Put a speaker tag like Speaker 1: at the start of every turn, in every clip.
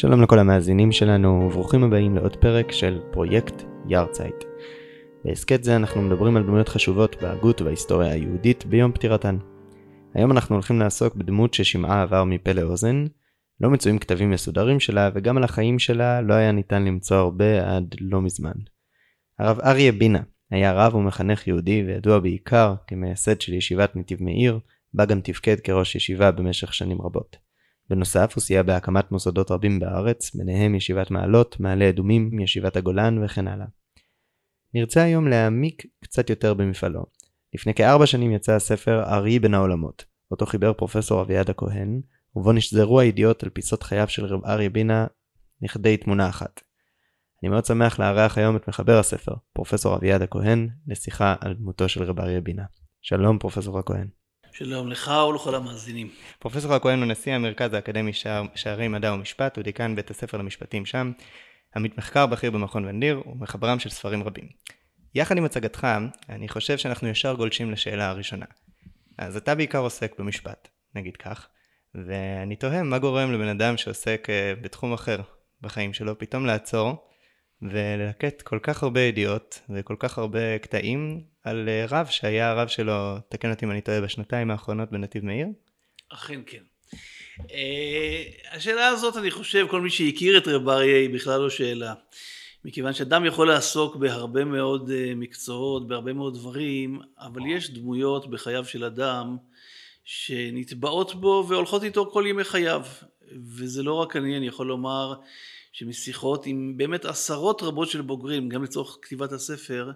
Speaker 1: שלום לכל המאזינים שלנו וברוכים הבאים לעוד פרק של פרויקט יארצייט. בהסכת זה אנחנו מדברים על דמויות חשובות בהגות ובהיסטוריה היהודית ביום פטירתן. היום אנחנו הולכים לעסוק בדמות ששמעה עבר מפה לאוזן, לא מצויים כתבים מסודרים שלה וגם על החיים שלה לא היה ניתן למצוא הרבה עד לא מזמן. הרב אריה בינה היה רב ומחנך יהודי וידוע בעיקר כמייסד של ישיבת נתיב מאיר, בה גם תפקד כראש ישיבה במשך שנים רבות. בנוסף הוא סייע בהקמת מוסדות רבים בארץ, ביניהם ישיבת מעלות, מעלה אדומים, ישיבת הגולן וכן הלאה. נרצה היום להעמיק קצת יותר במפעלו. לפני כארבע שנים יצא הספר ארי בין העולמות, אותו חיבר פרופסור אביעד הכהן, ובו נשזרו הידיעות על פיסות חייו של רב אריה בינה לכדי תמונה אחת. אני מאוד שמח לארח היום את מחבר הספר, פרופסור אביעד הכהן, לשיחה על דמותו של רב אריה בינה. שלום פרופסור הכהן.
Speaker 2: שלום לך ולכל המאזינים.
Speaker 1: פרופסור הכהן הוא נשיא המרכז האקדמי שער, שערי מדע ומשפט, הוא דיקן בית הספר למשפטים שם, עמית מחקר בכיר במכון ונדיר ומחברם של ספרים רבים. יחד עם הצגתך, אני חושב שאנחנו ישר גולשים לשאלה הראשונה. אז אתה בעיקר עוסק במשפט, נגיד כך, ואני תוהה מה גורם לבן אדם שעוסק אה, בתחום אחר בחיים שלו פתאום לעצור וללקט כל כך הרבה ידיעות וכל כך הרבה קטעים על אה, רב שהיה הרב שלו, תקן אותי אם אני טועה, בשנתיים האחרונות בנתיב מאיר?
Speaker 2: אכן כן. Uh, השאלה הזאת אני חושב כל מי שהכיר את רב אריה היא בכלל לא שאלה. מכיוון שאדם יכול לעסוק בהרבה מאוד uh, מקצועות, בהרבה מאוד דברים, אבל יש דמויות בחייו של אדם שנטבעות בו והולכות איתו כל ימי חייו. וזה לא רק אני, אני יכול לומר שמשיחות עם באמת עשרות רבות של בוגרים, גם לצורך כתיבת הספר,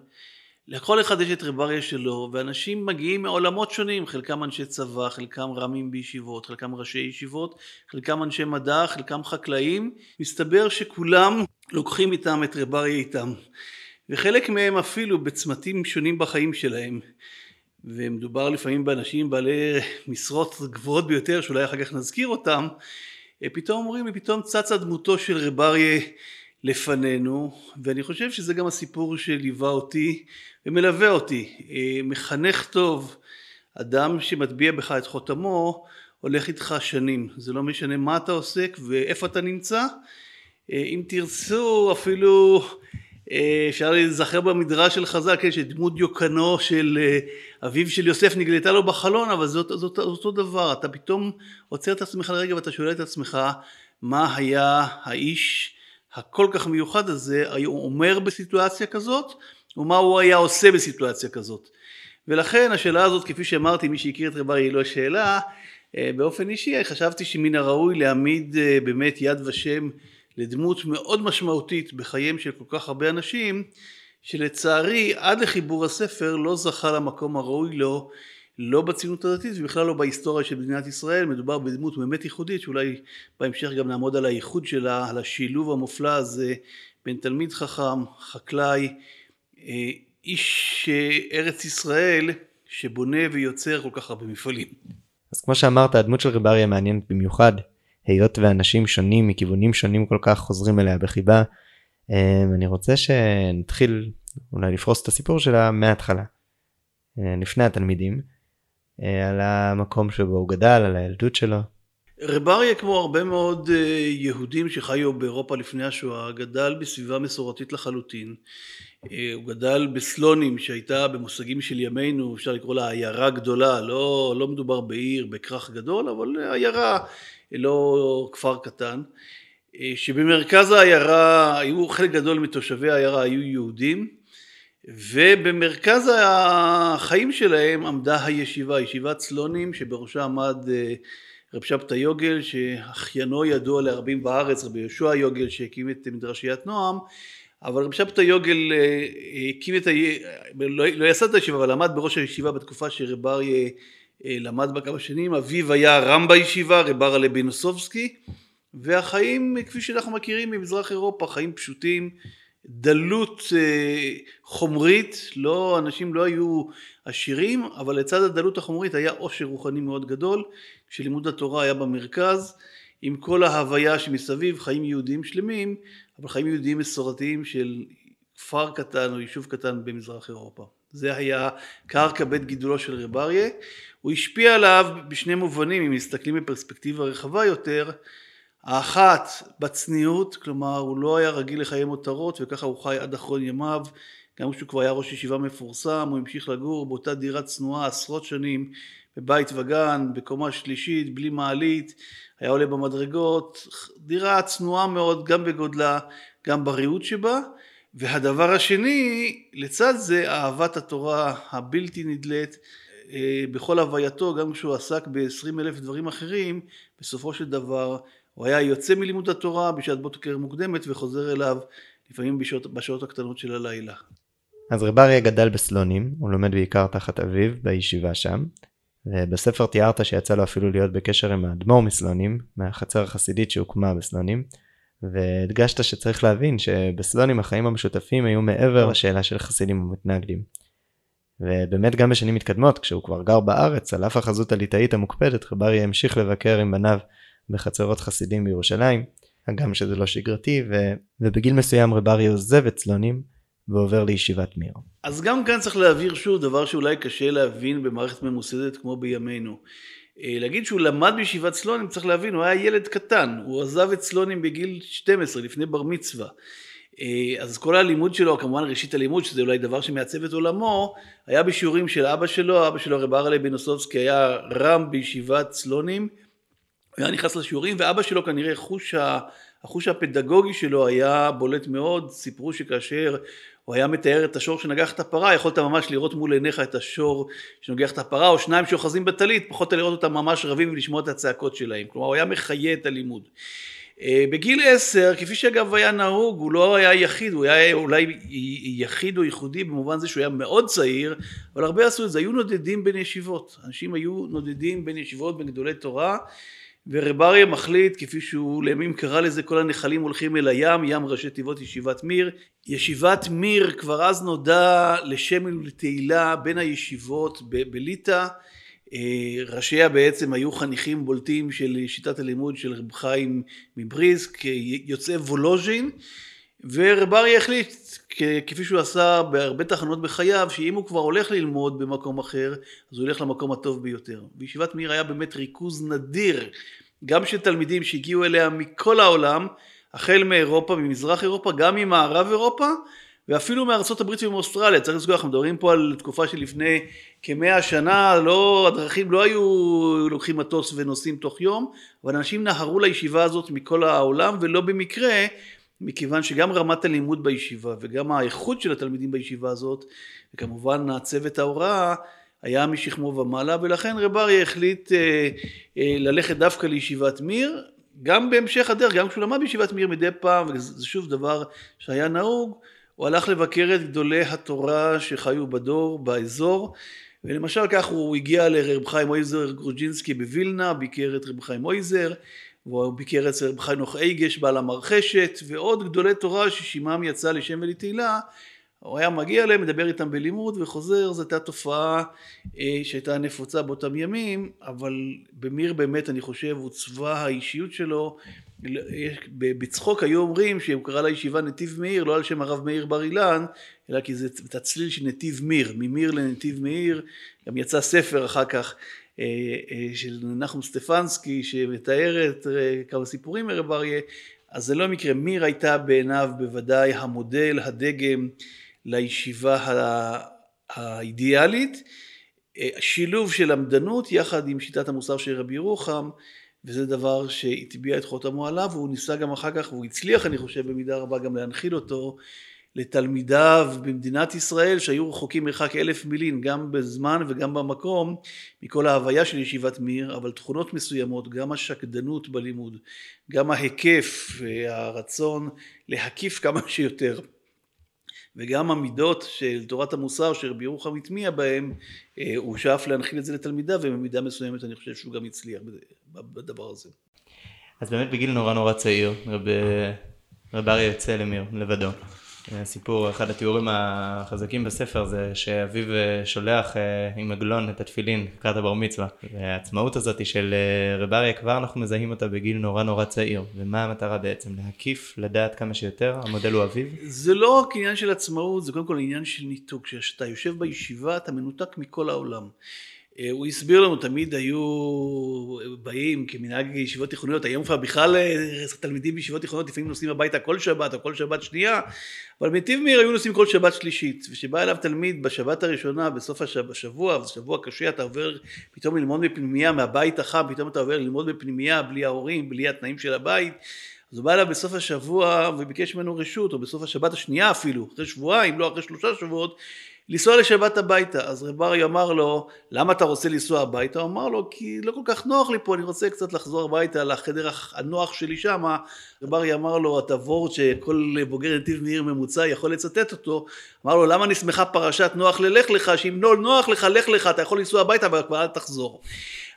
Speaker 2: לכל אחד יש את רב אריה שלו, ואנשים מגיעים מעולמות שונים, חלקם אנשי צבא, חלקם רמים בישיבות, חלקם ראשי ישיבות, חלקם אנשי מדע, חלקם חקלאים, מסתבר שכולם לוקחים איתם את רב אריה איתם, וחלק מהם אפילו בצמתים שונים בחיים שלהם, ומדובר לפעמים באנשים בעלי משרות גבוהות ביותר, שאולי אחר כך נזכיר אותם, פתאום אומרים לי, פתאום צצה דמותו של רב אריה לפנינו, ואני חושב שזה גם הסיפור שליווה אותי ומלווה אותי. אה, מחנך טוב, אדם שמטביע בך את חותמו, הולך איתך שנים. זה לא משנה מה אתה עוסק ואיפה אתה נמצא. אה, אם תרצו אפילו אפשר להיזכר במדרש של חז"ל, כן, שדמות דיוקנו של אביו של יוסף נגלתה לו בחלון, אבל זאת אותו דבר, אתה פתאום עוצר את עצמך לרגע ואתה שואל את עצמך מה היה האיש הכל כך מיוחד הזה אומר בסיטואציה כזאת ומה הוא היה עושה בסיטואציה כזאת. ולכן השאלה הזאת כפי שאמרתי מי שהכיר את רב היא לא שאלה אה, באופן אישי חשבתי שמן הראוי להעמיד אה, באמת יד ושם לדמות מאוד משמעותית בחייהם של כל כך הרבה אנשים שלצערי עד לחיבור הספר לא זכה למקום הראוי לו לא בציונות הדתית ובכלל לא בהיסטוריה של מדינת ישראל, מדובר בדמות באמת ייחודית שאולי בהמשך גם נעמוד על הייחוד שלה, על השילוב המופלא הזה בין תלמיד חכם, חקלאי, אה, איש ארץ ישראל שבונה ויוצר כל כך הרבה מפעלים.
Speaker 1: אז כמו שאמרת הדמות של רב אריה מעניינת במיוחד, היות ואנשים שונים מכיוונים שונים כל כך חוזרים אליה בחיבה. אה, אני רוצה שנתחיל אולי לפרוס את הסיפור שלה מההתחלה, אה, לפני התלמידים. אה, על המקום שבו הוא גדל, על הילדות שלו.
Speaker 2: רב אריה כמו הרבה מאוד אה, יהודים שחיו באירופה לפני השואה גדל בסביבה מסורתית לחלוטין. אה, הוא גדל בסלונים שהייתה במושגים של ימינו אפשר לקרוא לה עיירה גדולה לא, לא מדובר בעיר בכרך גדול אבל עיירה לא כפר קטן שבמרכז העיירה היו חלק גדול מתושבי העיירה היו יהודים ובמרכז החיים שלהם עמדה הישיבה, ישיבת סלונים שבראשה עמד אה, רב שבתא יוגל שאחיינו ידוע להרבים בארץ, רבי יהושע יוגל שהקים את מדרשיית נועם אבל רב שבתא יוגל אה, הקים את ה... לא, לא יסד את הישיבה אבל עמד בראש הישיבה בתקופה שרב אריה אה, למד בה כמה שנים, אביו היה רם בישיבה, רב אריה לבינוסובסקי והחיים כפי שאנחנו מכירים ממזרח אירופה, חיים פשוטים דלות אה, חומרית, לא, אנשים לא היו עשירים, אבל לצד הדלות החומרית היה עושר רוחני מאוד גדול, כשלימוד התורה היה במרכז, עם כל ההוויה שמסביב, חיים יהודיים שלמים, אבל חיים יהודיים מסורתיים של כפר קטן או יישוב קטן במזרח אירופה. זה היה קרקע בית גידולו של רב אריה. הוא השפיע עליו בשני מובנים, אם מסתכלים בפרספקטיבה רחבה יותר, האחת בצניעות, כלומר הוא לא היה רגיל לחיי מותרות וככה הוא חי עד אחרון ימיו, גם כשהוא כבר היה ראש ישיבה מפורסם, הוא המשיך לגור באותה דירה צנועה עשרות שנים בבית וגן, בקומה שלישית, בלי מעלית, היה עולה במדרגות, דירה צנועה מאוד גם בגודלה, גם בריהוט שבה, והדבר השני, לצד זה אהבת התורה הבלתי נדלית אה, בכל הווייתו, גם כשהוא עסק ב-20 אלף דברים אחרים, בסופו של דבר הוא היה יוצא מלימוד התורה בשעת בוקר מוקדמת וחוזר אליו לפעמים בשעות, בשעות הקטנות של הלילה.
Speaker 1: אז רב אריה גדל בסלונים, הוא לומד בעיקר תחת אביו בישיבה שם, ובספר תיארת שיצא לו אפילו להיות בקשר עם האדמו"ר מסלונים, מהחצר החסידית שהוקמה בסלונים, והדגשת שצריך להבין שבסלונים החיים המשותפים היו מעבר לשאלה של חסידים ומתנגדים. ובאמת גם בשנים מתקדמות, כשהוא כבר גר בארץ, על אף החזות הליטאית המוקפדת, רב אריה המשיך לבקר עם בניו בחצרות חסידים בירושלים, הגם שזה לא שגרתי, ו... ובגיל מסוים רב אריה עוזב את צלונים ועובר לישיבת מיר.
Speaker 2: אז גם כאן צריך להבהיר שוב דבר שאולי קשה להבין במערכת ממוסדת כמו בימינו. אה, להגיד שהוא למד בישיבת צלונים, צריך להבין, הוא היה ילד קטן, הוא עזב את צלונים בגיל 12, לפני בר מצווה. אה, אז כל הלימוד שלו, כמובן ראשית הלימוד, שזה אולי דבר שמעצב את עולמו, היה בשיעורים של אבא שלו, אבא שלו רב ארלה בנוסובסקי היה רם בישיבת צלונים, הוא היה נכנס לשיעורים, ואבא שלו כנראה חוש, ה, החוש הפדגוגי שלו היה בולט מאוד, סיפרו שכאשר הוא היה מתאר את השור שנגח את הפרה, יכולת ממש לראות מול עיניך את השור שנוגח את הפרה, או שניים שאוחזים בטלית, פחות לראות אותם ממש רבים ולשמוע את הצעקות שלהם. כלומר, הוא היה מחיה את הלימוד. אה, בגיל עשר, כפי שאגב היה נהוג, הוא לא היה יחיד, הוא היה אולי יחיד או ייחודי במובן זה שהוא היה מאוד צעיר, אבל הרבה עשו את זה, היו נודדים בין ישיבות. אנשים היו נודדים בין ישיבות, בין גדולי תורה. ורב אריה מחליט, כפי שהוא לימים קרא לזה, כל הנחלים הולכים אל הים, ים ראשי תיבות ישיבת מיר. ישיבת מיר כבר אז נודע לשם ולתהילה בין הישיבות ב- בליטא. אה, ראשיה בעצם היו חניכים בולטים של שיטת הלימוד של רב חיים מבריסק, יוצאי וולוז'ין, ורב אריה החליט, כפי שהוא עשה בהרבה תחנות בחייו, שאם הוא כבר הולך ללמוד במקום אחר, אז הוא ילך למקום הטוב ביותר. בישיבת מיר היה באמת ריכוז נדיר, גם של תלמידים שהגיעו אליה מכל העולם, החל מאירופה, ממזרח אירופה, גם ממערב אירופה, ואפילו מארצות הברית ומאוסטרליה. צריך לזכור, אנחנו מדברים פה על תקופה שלפני כמאה שנה, לא, הדרכים לא היו לוקחים מטוס ונוסעים תוך יום, אבל אנשים נהרו לישיבה הזאת מכל העולם, ולא במקרה מכיוון שגם רמת הלימוד בישיבה וגם האיכות של התלמידים בישיבה הזאת, וכמובן הצוות ההוראה, היה משכמו ומעלה, ולכן רב אריה החליט אה, אה, ללכת דווקא לישיבת מיר, גם בהמשך הדרך, גם כשהוא למד בישיבת מיר מדי פעם, וזה שוב דבר שהיה נהוג, הוא הלך לבקר את גדולי התורה שחיו בדור, באזור, ולמשל כך הוא הגיע לרב חיים אויזר גרוג'ינסקי בווילנה, ביקר את רב חיים אויזר, והוא ביקר אצל חנוך אייגש בעל המרחשת ועוד גדולי תורה ששימם יצא לשם ולתהילה הוא היה מגיע אליהם, מדבר איתם בלימוד וחוזר, זו הייתה תופעה אה, שהייתה נפוצה באותם ימים, אבל במיר באמת אני חושב עוצבה האישיות שלו, בצחוק היו אומרים שהוא קרא לישיבה נתיב מאיר, לא על שם הרב מאיר בר אילן, אלא כי זה את הצליל של נתיב מיר, ממיר לנתיב מאיר, גם יצא ספר אחר כך. אה, אה, של נחום סטפנסקי שמתארת אה, כמה סיפורים מרב אריה, אז זה לא מקרה, מיר הייתה בעיניו בוודאי המודל, הדגם לישיבה האידיאלית, שילוב של למדנות יחד עם שיטת המוסר של רבי ירוחם, וזה דבר שהטביע את חותמו עליו, והוא ניסה גם אחר כך, והוא הצליח אני חושב במידה רבה גם להנחיל אותו לתלמידיו במדינת ישראל שהיו רחוקים מרחק אלף מילין גם בזמן וגם במקום מכל ההוויה של ישיבת מיר אבל תכונות מסוימות גם השקדנות בלימוד גם ההיקף והרצון להקיף כמה שיותר וגם המידות של תורת המוסר שרבי ירוחם הטמיע בהם אה, הוא שאף להנחיל את זה לתלמידיו ובמידה מסוימת אני חושב שהוא גם הצליח בדבר הזה.
Speaker 1: אז באמת בגיל נורא נורא צעיר רבי אריה יוצא למיר לבדו הסיפור, אחד התיאורים החזקים בספר זה שאביו אה, שולח אה, עם עגלון את התפילין לקראת הבר מצווה. והעצמאות הזאת של אה, רב אריה כבר אנחנו מזהים אותה בגיל נורא נורא צעיר. ומה המטרה בעצם? להקיף, לדעת כמה שיותר? המודל הוא אביו?
Speaker 2: זה לא רק עניין של עצמאות, זה קודם כל עניין של ניתוק. כשאתה יושב בישיבה אתה מנותק מכל העולם. אה, הוא הסביר לנו, תמיד היו באים כמנהג ישיבות תיכוניות, היום כבר בכלל אה, תלמידים בישיבות תיכוניות לפעמים נוסעים הביתה כל שבת או כל שבת שנייה, אבל בנתיב מאיר היו נוסעים כל שבת שלישית, וכשבא אליו תלמיד בשבת הראשונה, בסוף השבוע, וזה שבוע קשה, אתה עובר פתאום ללמוד בפנימייה מהבית החם, פתאום אתה עובר ללמוד בפנימייה בלי ההורים, בלי התנאים של הבית, אז הוא בא אליו בסוף השבוע וביקש ממנו רשות, או בסוף השבת השנייה אפילו, אחרי שבועיים, לא אחרי שלושה שבועות, לנסוע לשבת הביתה. אז רב ארי אמר לו, למה אתה רוצה לנסוע הביתה? הוא אמר לו, כי לא כל כך נוח לי פה, אני רוצה קצת לחזור הביתה לחדר הנוח שלי שמה. רב ארי אמר לו, את הוורד שכל בוגר נתיב מאיר ממוצע יכול לצטט אותו, אמר לו, למה נסמכה פרשת נוח ללך לך, שאם לא נוח לך, לך לך, אתה יכול לנסוע הביתה, אבל כבר אל תחזור.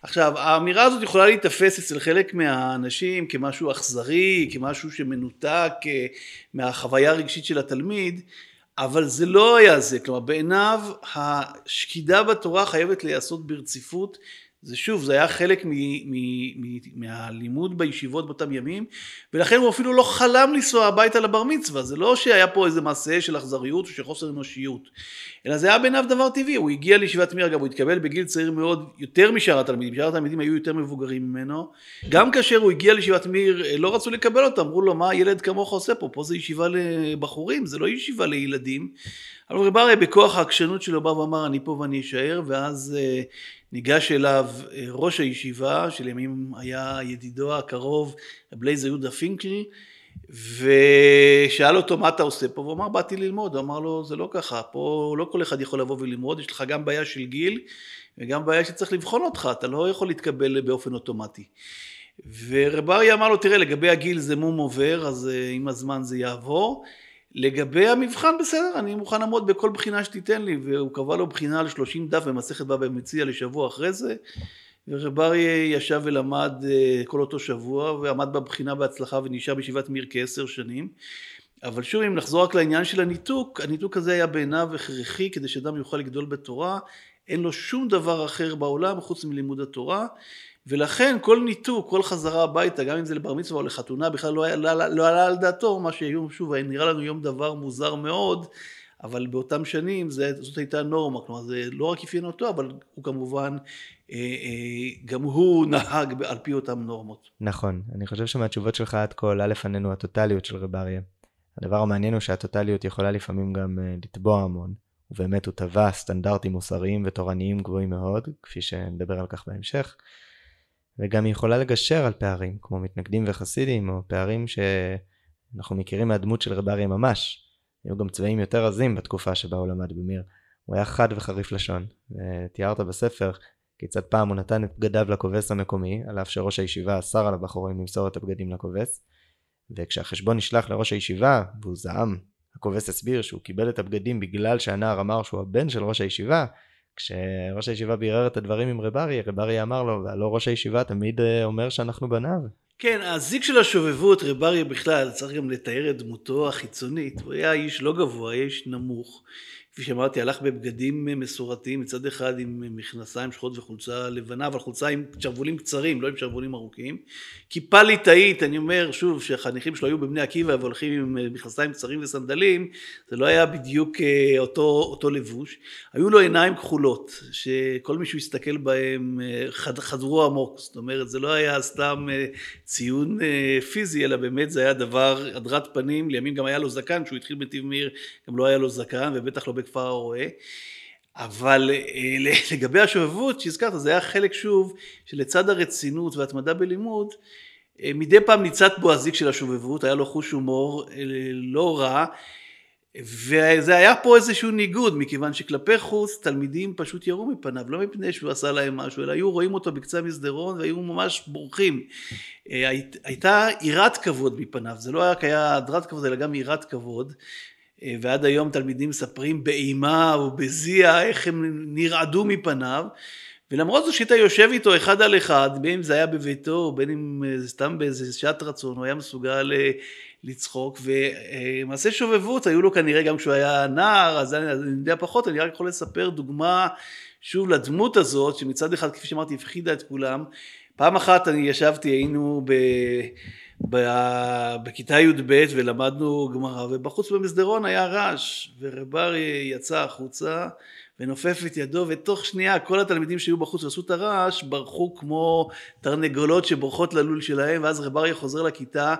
Speaker 2: עכשיו, האמירה הזאת יכולה להיתפס אצל חלק מהאנשים כמשהו אכזרי, כמשהו שמנותק אה, מהחוויה הרגשית של התלמיד, אבל זה לא היה זה, כלומר בעיניו השקידה בתורה חייבת להיעשות ברציפות זה שוב, זה היה חלק מ, מ, מ, מהלימוד בישיבות באותם ימים, ולכן הוא אפילו לא חלם לנסוע הביתה לבר מצווה, זה לא שהיה פה איזה מעשה של אכזריות או של חוסר אנושיות, אלא זה היה בעיניו דבר טבעי, הוא הגיע לישיבת מיר, אגב הוא התקבל בגיל צעיר מאוד, יותר משאר התלמידים, שאר התלמידים היו יותר מבוגרים ממנו, גם כאשר הוא הגיע לישיבת מיר לא רצו לקבל אותו, אמרו לו מה ילד כמוך עושה פה, פה זה ישיבה לבחורים, זה לא ישיבה לילדים, אבל רב אריה בכוח העקשנות שלו בא ואמר אני פה ואני אשאר, ואז אה, ניגש אליו אה, ראש הישיבה, שלימים היה ידידו הקרוב, רב לייזר יהודה פינקל, ושאל אותו מה אתה עושה פה, והוא אמר באתי ללמוד, הוא אמר לו זה לא ככה, פה לא כל אחד יכול לבוא וללמוד, יש לך גם בעיה של גיל וגם בעיה שצריך לבחון אותך, אתה לא יכול להתקבל באופן אוטומטי. ורב אריה אמר לו תראה לגבי הגיל זה מום עובר, אז אה, עם הזמן זה יעבור, לגבי המבחן בסדר, אני מוכן לעמוד בכל בחינה שתיתן לי, והוא קבע לו בחינה על 30 דף במסכת בבא מציע לשבוע אחרי זה, ורב אריה ישב ולמד אה, כל אותו שבוע, ועמד בבחינה בהצלחה ונשאר בישיבת מיר כעשר שנים. אבל שוב, אם נחזור רק לעניין של הניתוק, הניתוק הזה היה בעיניו הכרחי כדי שאדם יוכל לגדול בתורה, אין לו שום דבר אחר בעולם חוץ מלימוד התורה, ולכן כל ניתוק, כל חזרה הביתה, גם אם זה לבר מצווה או לחתונה, בכלל לא, היה, לא, לא עלה על דעתו, מה שהיום, שוב, נראה לנו יום דבר מוזר מאוד, אבל באותם שנים זה, זאת הייתה נורמה, כלומר זה לא רק אפיין אותו, אבל הוא כמובן, אה, אה, גם הוא נהג על פי אותם נורמות.
Speaker 1: נכון, אני חושב שמהתשובות שלך עד כה עלה לפנינו הטוטליות של רב אריה. הדבר המעניין הוא שהטוטליות יכולה לפעמים גם אה, לתבוע המון, ובאמת הוא טבע סטנדרטים מוסריים ותורניים גבוהים מאוד, כפי שנדבר על כך בהמשך. וגם היא יכולה לגשר על פערים, כמו מתנגדים וחסידים, או פערים שאנחנו מכירים מהדמות של רב אריה ממש. היו גם צבעים יותר עזים בתקופה שבה הוא למד במיר. הוא היה חד וחריף לשון, ותיארת בספר כיצד פעם הוא נתן את בגדיו לכובס המקומי, על אף שראש הישיבה אסר על הבחורים למסור את הבגדים לכובס, וכשהחשבון נשלח לראש הישיבה, והוא זעם, הכובס הסביר שהוא קיבל את הבגדים בגלל שהנער אמר שהוא הבן של ראש הישיבה, כשראש הישיבה בירר את הדברים עם רב אריה, אמר לו, והלא ראש הישיבה תמיד אה, אומר שאנחנו בניו.
Speaker 2: כן, הזיק של השובבות, רב אריה בכלל, צריך גם לתאר את דמותו החיצונית. הוא היה איש לא גבוה, היה איש נמוך. כפי שאמרתי, הלך בבגדים מסורתיים, מצד אחד עם מכנסיים שחורות וחולצה לבנה, אבל חולצה עם שרוולים קצרים, לא עם שרוולים ארוכים. כיפה ליטאית, אני אומר שוב, שהחניכים שלו היו בבני עקיבא והולכים עם מכנסיים קצרים וסנדלים, זה לא היה בדיוק אה, אותו, אותו לבוש. היו לו עיניים כחולות, שכל מי שהוא הסתכל בהם אה, חד, חדרו עמוק, זאת אומרת, זה לא היה סתם אה, ציון פיזי, אלא באמת זה היה דבר, הדרת פנים, לימים גם היה לו זקן, כשהוא התחיל בנתיב מאיר, גם לא היה לו זקן, ובטח לא בכפר הרועה. אבל אה, לגבי השובבות שהזכרת, זה היה חלק שוב שלצד הרצינות והתמדה בלימוד, אה, מדי פעם ניצת בו הזיק של השובבות, היה לו חוש הומור אה, לא רע, וזה היה פה איזשהו ניגוד, מכיוון שכלפי חוץ תלמידים פשוט ירו מפניו, לא מפני שהוא עשה להם משהו, אלא היו רואים אותו בקצה המסדרון והיו ממש בורחים. הייתה יראת כבוד מפניו, זה לא כי היה הדרת כבוד, אלא גם יראת כבוד. אה, ועד היום תלמידים מספרים באימה ובזיע איך הם נרעדו מפניו ולמרות זאת שאתה יושב איתו אחד על אחד, בין אם זה היה בביתו, בין אם זה סתם באיזה שעת רצון, הוא היה מסוגל אה, לצחוק, ומעשי שובבות היו לו כנראה גם כשהוא היה נער, אז אני, אני יודע פחות, אני רק יכול לספר דוגמה שוב לדמות הזאת, שמצד אחד, כפי שאמרתי, הפחידה את כולם, פעם אחת אני ישבתי, היינו ב... בכיתה י"ב ולמדנו גמרא ובחוץ במסדרון היה רעש ורב יצא החוצה ונופף את ידו ותוך שנייה כל התלמידים שהיו בחוץ ועשו את הרעש ברחו כמו תרנגולות שבורחות ללול שלהם ואז רב חוזר לכיתה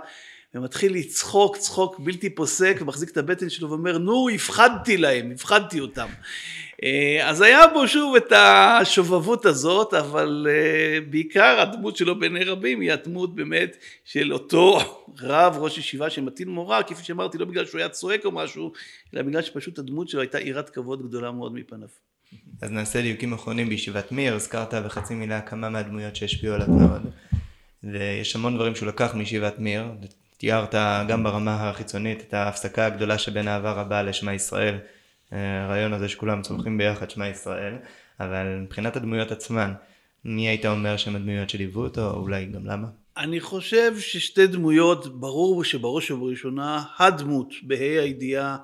Speaker 2: ומתחיל לצחוק צחוק בלתי פוסק ומחזיק את הבטן שלו ואומר נו הפחדתי להם הפחדתי אותם אה, אז היה בו שוב את השובבות הזאת, אבל אה, בעיקר הדמות שלו בעיני רבים היא הדמות באמת של אותו רב, ראש ישיבה שמטיל מורה, כפי שאמרתי, לא בגלל שהוא היה צועק או משהו, אלא בגלל שפשוט הדמות שלו הייתה יראת כבוד גדולה מאוד מפניו.
Speaker 1: אז נעשה דיוקים אחרונים בישיבת מיר, הזכרת בחצי מילה כמה מהדמויות שהשפיעו עליו מאוד. ויש המון דברים שהוא לקח מישיבת מיר, תיארת גם ברמה החיצונית את ההפסקה הגדולה שבין אהבה רבה לשמע ישראל. הרעיון הזה שכולם צומחים ביחד שמע ישראל, אבל מבחינת הדמויות עצמן, מי היית אומר שהם הדמויות שליוו אותו, או אולי גם למה?
Speaker 2: אני חושב ששתי דמויות, ברור שבראש ובראשונה הדמות בה"א הידיעה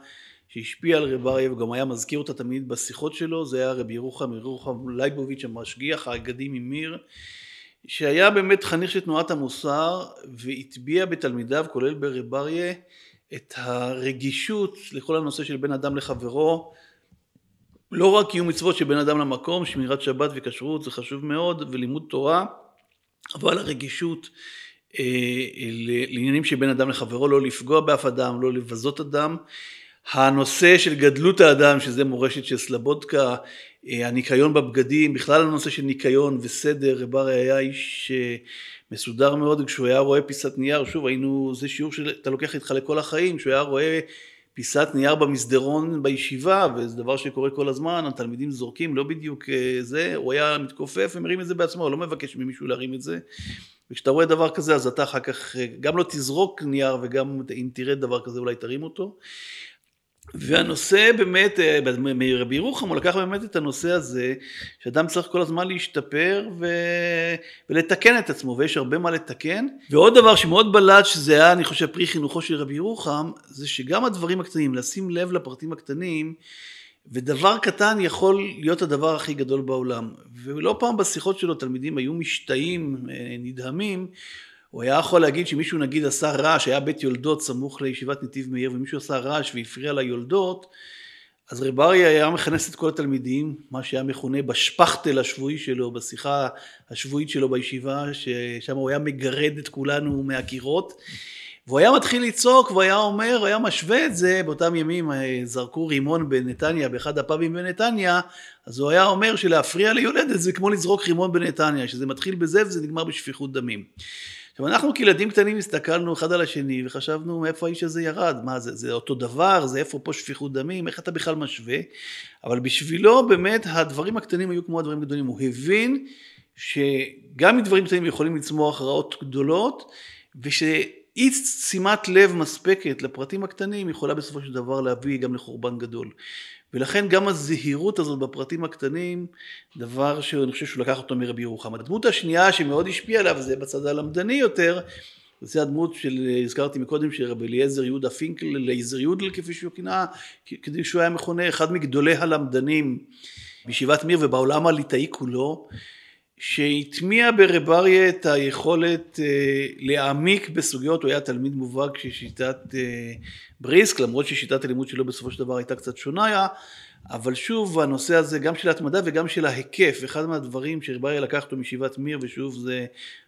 Speaker 2: שהשפיע על רב אריה וגם היה מזכיר אותה תמיד בשיחות שלו, זה היה רבי ירוחם ירוחם לייבוביץ' המשגיח האגדי ממיר, שהיה באמת חניך של תנועת המוסר והטביע בתלמידיו, כולל ברב אריה, את הרגישות לכל הנושא של בין אדם לחברו, לא רק קיום מצוות של בין אדם למקום, שמירת שבת וכשרות זה חשוב מאוד, ולימוד תורה, אבל הרגישות אה, לעניינים של בין אדם לחברו, לא לפגוע באף אדם, לא לבזות אדם. הנושא של גדלות האדם, שזה מורשת של סלבודקה, הניקיון בבגדים, בכלל הנושא של ניקיון וסדר, רב ארי היה איש אה, מסודר מאוד, כשהוא היה רואה פיסת נייר, שוב היינו, זה שיעור שאתה לוקח איתך לכל החיים, כשהוא היה רואה פיסת נייר במסדרון בישיבה, וזה דבר שקורה כל הזמן, התלמידים זורקים, לא בדיוק אה, זה, הוא היה מתכופף ומרים את זה בעצמו, לא מבקש ממישהו להרים את זה. וכשאתה רואה דבר כזה, אז אתה אחר כך גם לא תזרוק נייר, וגם אם תראה דבר כזה אולי תרים אותו. והנושא באמת, אה, מרבי ירוחם הוא לקח באמת את הנושא הזה, שאדם צריך כל הזמן להשתפר ו... ולתקן את עצמו, ויש הרבה מה לתקן. ועוד דבר שמאוד בלט, שזה היה, אני חושב, פרי חינוכו של רבי ירוחם, זה שגם הדברים הקטנים, לשים לב לפרטים הקטנים, ודבר קטן יכול להיות הדבר הכי גדול בעולם. ולא פעם בשיחות שלו תלמידים היו משתאים, אה, נדהמים, הוא היה יכול להגיד שמישהו נגיד עשה רעש, היה בית יולדות סמוך לישיבת נתיב מאיר ומישהו עשה רעש והפריע ליולדות, אז רב אריה היה מכנס את כל התלמידים, מה שהיה מכונה בשפכטל השבועי שלו, בשיחה השבועית שלו בישיבה, ששם הוא היה מגרד את כולנו מהקירות, והוא היה מתחיל לצעוק והוא היה אומר, הוא היה משווה את זה, באותם ימים אה, זרקו רימון בנתניה, באחד הפאבים בנתניה, אז הוא היה אומר שלהפריע ליולדת זה כמו לזרוק רימון בנתניה, שזה מתחיל בזה וזה נגמר בשפיכות דמים. עכשיו אנחנו כילדים קטנים הסתכלנו אחד על השני וחשבנו מאיפה האיש הזה ירד, מה זה, זה אותו דבר, זה איפה פה שפיכות דמים, איך אתה בכלל משווה, אבל בשבילו באמת הדברים הקטנים היו כמו הדברים הגדולים, הוא הבין שגם מדברים קטנים יכולים לצמוח רעות גדולות ושאי שימת לב מספקת לפרטים הקטנים יכולה בסופו של דבר להביא גם לחורבן גדול. ולכן גם הזהירות הזאת בפרטים הקטנים, דבר שאני חושב שהוא לקח אותו מרבי ירוחם. הדמות השנייה שמאוד השפיעה עליו, זה בצד הלמדני יותר, זה הדמות של, הזכרתי מקודם, של רבי אליעזר יהודה פינקל, אליעזר יודל כפי שהוא כינה, כדי שהוא היה מכונה אחד מגדולי הלמדנים בישיבת מיר ובעולם הליטאי כולו. שהטמיע ברב אריה את היכולת אה, להעמיק בסוגיות, הוא היה תלמיד מובהק של שיטת אה, בריסק, למרות ששיטת הלימוד שלו בסופו של דבר הייתה קצת שונה, אבל שוב הנושא הזה גם של ההתמדה וגם של ההיקף, אחד מהדברים שרב אריה לקח אותו מישיבת מיר, ושוב זה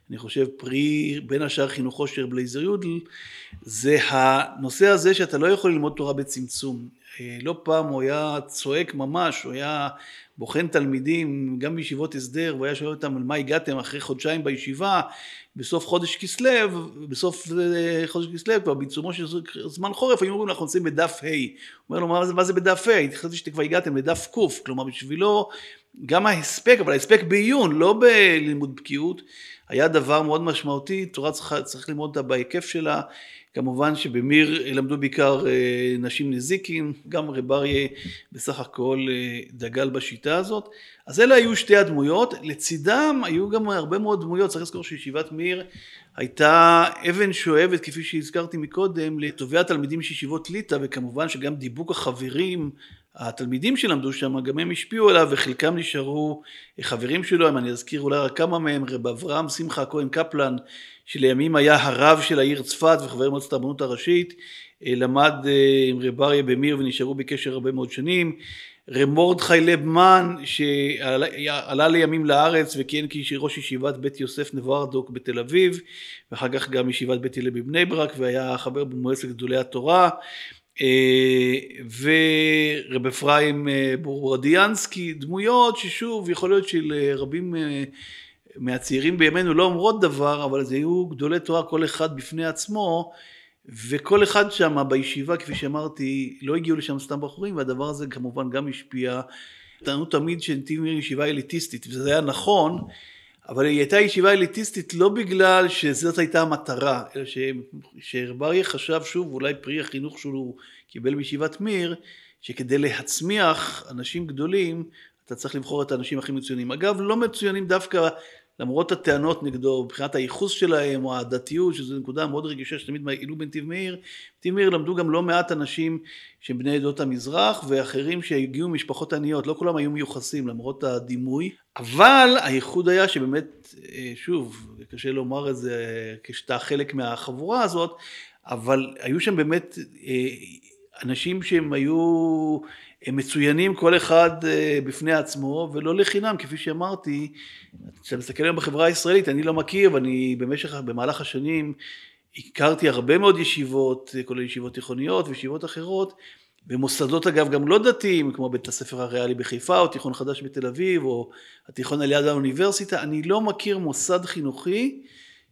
Speaker 2: אני חושב פרי בין השאר חינוכו של רב לייזר יודל, זה הנושא הזה שאתה לא יכול ללמוד תורה בצמצום. אה, לא פעם הוא היה צועק ממש, הוא היה בוחן תלמידים, גם בישיבות הסדר, והוא היה שואל אותם על מה הגעתם אחרי חודשיים בישיבה, בסוף חודש כסלו, בסוף חודש כסלו, כבר בעיצומו של זמן חורף, היו אומרים אנחנו נמצאים בדף ה'. הוא אומר לו, מה זה, מה זה בדף ה'? חשבתי שאתם כבר הגעתם לדף ק', כלומר בשבילו גם ההספק, אבל ההספק בעיון, לא בלימוד בקיאות, היה דבר מאוד משמעותי, תורה צריך, צריך ללמוד אותה בהיקף שלה. כמובן שבמיר למדו בעיקר אה, נשים נזיקים, גם רב אריה בסך הכל אה, דגל בשיטה הזאת. אז אלה היו שתי הדמויות, לצידם היו גם הרבה מאוד דמויות, צריך לזכור שישיבת מיר הייתה אבן שואבת, כפי שהזכרתי מקודם, לטובי התלמידים של ישיבות ליטא, וכמובן שגם דיבוק החברים התלמידים שלמדו שם, גם הם השפיעו עליו וחלקם נשארו חברים שלו, אם אני אזכיר אולי רק כמה מהם, רב אברהם שמחה כהן קפלן, שלימים היה הרב של העיר צפת וחבר מועצת הרבנות הראשית, אה, למד אה, עם רב אריה במיר ונשארו בקשר הרבה מאוד שנים, רב מרדכי לבמן שעלה לימים לארץ וכיהן כראש ישיבת בית יוסף נברדוק בתל אביב ואחר כך גם ישיבת בית הלל בבני ברק והיה חבר במועצת גדולי התורה ורב אפרים בורדיאנסקי דמויות ששוב יכול להיות שלרבים מהצעירים בימינו לא אומרות דבר אבל זה היו גדולי תורה כל אחד בפני עצמו וכל אחד שם בישיבה, כפי שאמרתי, לא הגיעו לשם סתם בחורים, והדבר הזה כמובן גם השפיע. טענו תמיד שנתיב מאיר ישיבה אליטיסטית, וזה היה נכון, אבל היא הייתה ישיבה אליטיסטית לא בגלל שזאת הייתה המטרה, אלא שרבריה חשב שוב, אולי פרי החינוך שהוא קיבל מישיבת מיר, שכדי להצמיח אנשים גדולים, אתה צריך לבחור את האנשים הכי מצוינים. אגב, לא מצוינים דווקא למרות הטענות נגדו מבחינת הייחוס שלהם או הדתיות, שזו נקודה מאוד רגישה שתמיד העלו בנתיב מאיר, בנתיב מאיר למדו גם לא מעט אנשים שהם בני עדות המזרח ואחרים שהגיעו ממשפחות עניות, לא כולם היו מיוחסים למרות הדימוי, אבל הייחוד היה שבאמת, אה, שוב, קשה לומר את זה כשאתה חלק מהחבורה הזאת, אבל היו שם באמת אה, אנשים שהם היו הם מצוינים כל אחד אה, בפני עצמו, ולא לחינם, כפי שאמרתי, כשאתה מסתכל היום בחברה הישראלית, אני לא מכיר, ואני במשך, במהלך השנים, הכרתי הרבה מאוד ישיבות, כולל ישיבות תיכוניות וישיבות אחרות, ומוסדות אגב גם לא דתיים, כמו בית הספר הריאלי בחיפה, או תיכון חדש בתל אביב, או התיכון על יד האוניברסיטה, אני לא מכיר מוסד חינוכי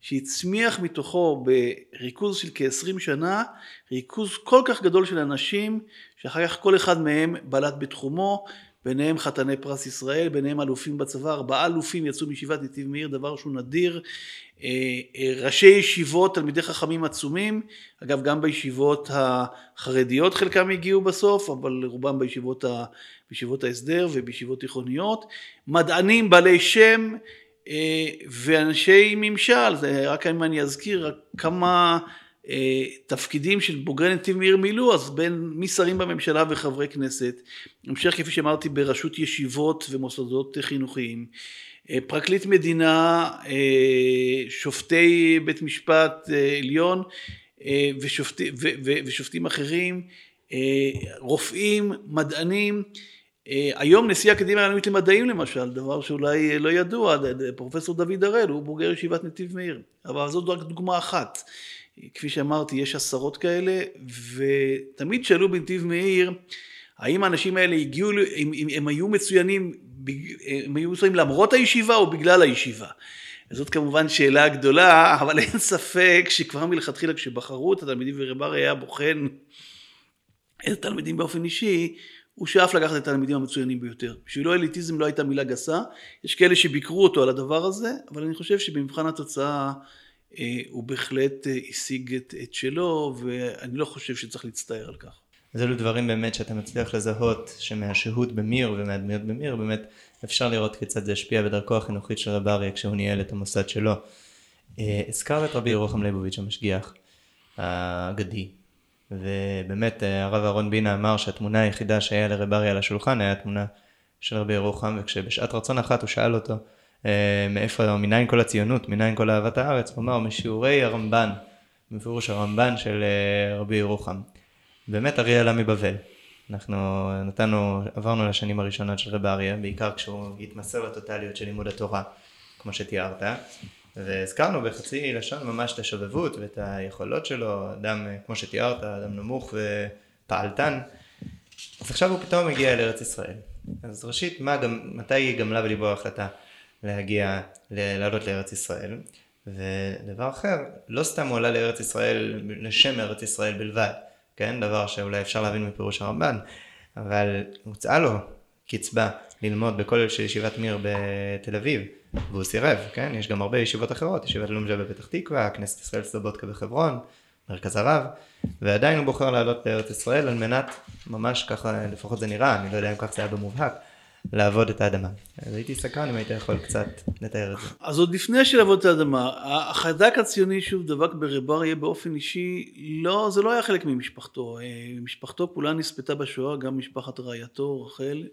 Speaker 2: שהצמיח מתוכו בריכוז של כ-20 שנה, ריכוז כל כך גדול של אנשים, שאחר כך כל אחד מהם בלט בתחומו, ביניהם חתני פרס ישראל, ביניהם אלופים בצבא, ארבעה אלופים יצאו מישיבת נתיב מאיר, דבר שהוא נדיר, אה, אה, ראשי ישיבות, תלמידי חכמים עצומים, אגב גם בישיבות החרדיות חלקם הגיעו בסוף, אבל רובם בישיבות, ה, בישיבות ההסדר ובישיבות תיכוניות, מדענים בעלי שם, אה, ואנשי ממשל, זה רק אם אני אזכיר רק כמה תפקידים של בוגרי נתיב מאיר מילאו, אז בין משרים בממשלה וחברי כנסת, המשך כפי שאמרתי בראשות ישיבות ומוסדות חינוכיים, אה, פרקליט מדינה, שופטי בית משפט עליון ושופטי, ו, ו, ושופטים אחרים, רופאים, מדענים, אה, היום נשיא האקדמיה הלאומית למדעים למשל, דבר שאולי לא ידוע, פרופסור דוד הראל הוא בוגר ישיבת נתיב מאיר, אבל זאת רק דוגמה אחת. כפי שאמרתי, יש עשרות כאלה, ותמיד שאלו בנתיב מאיר, האם האנשים האלה הגיעו, הם, הם, הם היו מצוינים, הם היו מצוינים למרות הישיבה או בגלל הישיבה? זאת כמובן שאלה גדולה, אבל אין ספק שכבר מלכתחילה כשבחרו את התלמידים ורב היה בוחן את התלמידים באופן אישי, הוא שאף לקחת את התלמידים המצוינים ביותר. בשבילו אליטיזם לא הייתה מילה גסה, יש כאלה שביקרו אותו על הדבר הזה, אבל אני חושב שבמבחן התוצאה אה, הוא בהחלט אה, השיג את, את שלו, ואני לא חושב שצריך להצטער על כך.
Speaker 1: אז אלו דברים באמת שאתה מצליח לזהות שמהשהות במיר ומהדמיות במיר באמת אפשר לראות כיצד זה השפיע בדרכו החינוכית של רב אריה כשהוא ניהל את המוסד שלו. אה, הזכרת את רבי ירוחם ליבוביץ' המשגיח האגדי ובאמת אה, הרב אהרון בינה אמר שהתמונה היחידה שהיה לרב אריה על השולחן היה תמונה של רבי ירוחם וכשבשעת רצון אחת הוא שאל אותו אה, מאיפה, מניין כל הציונות, מניין כל אהבת הארץ, הוא אמר משיעורי הרמב"ן, מפירוש הרמב"ן של אה, רבי ירוחם. באמת אריה עלה מבבל. אנחנו נתנו, עברנו לשנים הראשונות של רב אריה, בעיקר כשהוא התמסר לטוטליות של לימוד התורה, כמו שתיארת. והזכרנו בחצי לשון ממש את השובבות ואת היכולות שלו, אדם כמו שתיארת, אדם נמוך ופעלתן, אז עכשיו הוא פתאום מגיע לארץ ישראל. אז ראשית, מה, מתי גמלה בליבו ההחלטה להגיע, לעלות לארץ ישראל? ודבר אחר, לא סתם הוא עלה לארץ ישראל לשם ארץ ישראל בלבד, כן? דבר שאולי אפשר להבין מפירוש הרמב"ן, אבל הוצעה לו קצבה ללמוד בכולל של ישיבת מיר בתל אביב. והוא סירב, כן? יש גם הרבה ישיבות אחרות, ישיבת לומג'ה בפתח תקווה, כנסת ישראל סלובודקה בחברון, מרכז הרב, ועדיין הוא בוחר לעלות לארץ ישראל על מנת, ממש ככה, לפחות זה נראה, אני לא יודע אם כך זה היה במובהק, לעבוד את האדמה. אז הייתי סקרן אם היית יכול קצת לתאר את זה.
Speaker 2: אז עוד לפני שלעבוד את האדמה, החיידק הציוני שוב דבק ברב אריה באופן אישי, לא, זה לא היה חלק ממשפחתו. אה, משפחתו כולה נספתה בשואה, גם משפחת רעייתו, רחל,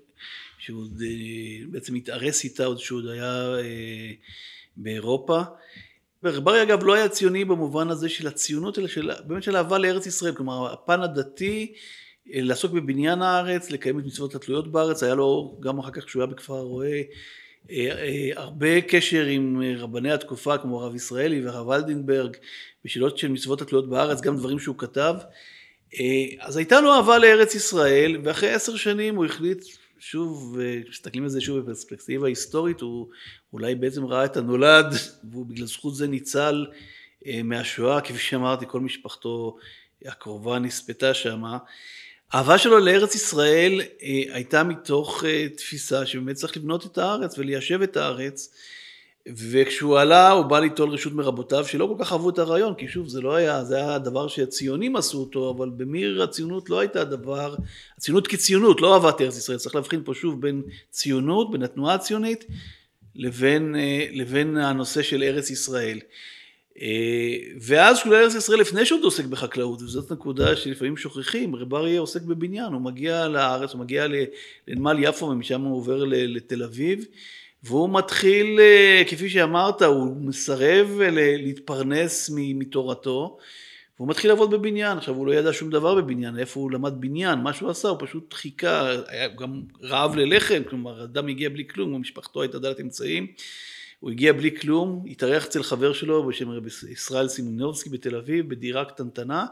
Speaker 2: שהוא אה, בעצם התארס איתה עוד שהוא עוד היה אה, באירופה. רב אריה אגב לא היה ציוני במובן הזה של הציונות, אלא של, באמת של אהבה לארץ ישראל, כלומר הפן הדתי לעסוק בבניין הארץ, לקיים את מצוות התלויות בארץ, היה לו גם אחר כך כשהוא היה בכפר הרועה אה, אה, הרבה קשר עם רבני התקופה כמו הרב ישראלי והרב אלדינברג בשאלות של מצוות התלויות בארץ, גם דברים שהוא כתב. אה, אז הייתה לו אהבה לארץ ישראל ואחרי עשר שנים הוא החליט שוב, כשמסתכלים על זה שוב בפרספקטיבה היסטורית, הוא אולי בעצם ראה את הנולד והוא בגלל זכות זה ניצל מהשואה, כפי שאמרתי כל משפחתו הקרובה נספתה שמה. האהבה שלו לארץ ישראל אה, הייתה מתוך אה, תפיסה שבאמת צריך לבנות את הארץ וליישב את הארץ. וכשהוא עלה הוא בא ליטול רשות מרבותיו שלא כל כך אהבו את הרעיון כי שוב זה לא היה, זה היה הדבר שהציונים עשו אותו אבל במיר הציונות לא הייתה הדבר, הציונות כציונות לא אהבת ארץ ישראל, צריך להבחין פה שוב בין ציונות, בין התנועה הציונית לבין, אה, לבין הנושא של ארץ ישראל ואז כשהוא לארץ ישראל לפני שהוא עוסק בחקלאות, וזאת נקודה שלפעמים שוכחים, רב אריה עוסק בבניין, הוא מגיע לארץ, הוא מגיע לנמל יפו ומשם הוא עובר לתל אביב, והוא מתחיל, אה, כפי שאמרת, הוא מסרב להתפרנס מתורתו, והוא מתחיל לעבוד בבניין, עכשיו הוא לא ידע שום דבר בבניין, איפה הוא למד בניין, מה שהוא עשה, הוא פשוט חיכה, היה גם רעב ללחם, כלומר אדם הגיע בלי כלום, ומשפחתו הייתה דלת אמצעים. הוא הגיע בלי כלום, התארח אצל חבר שלו בשם רבי ישראל סימונובסקי בתל אביב, בדירה קטנטנה,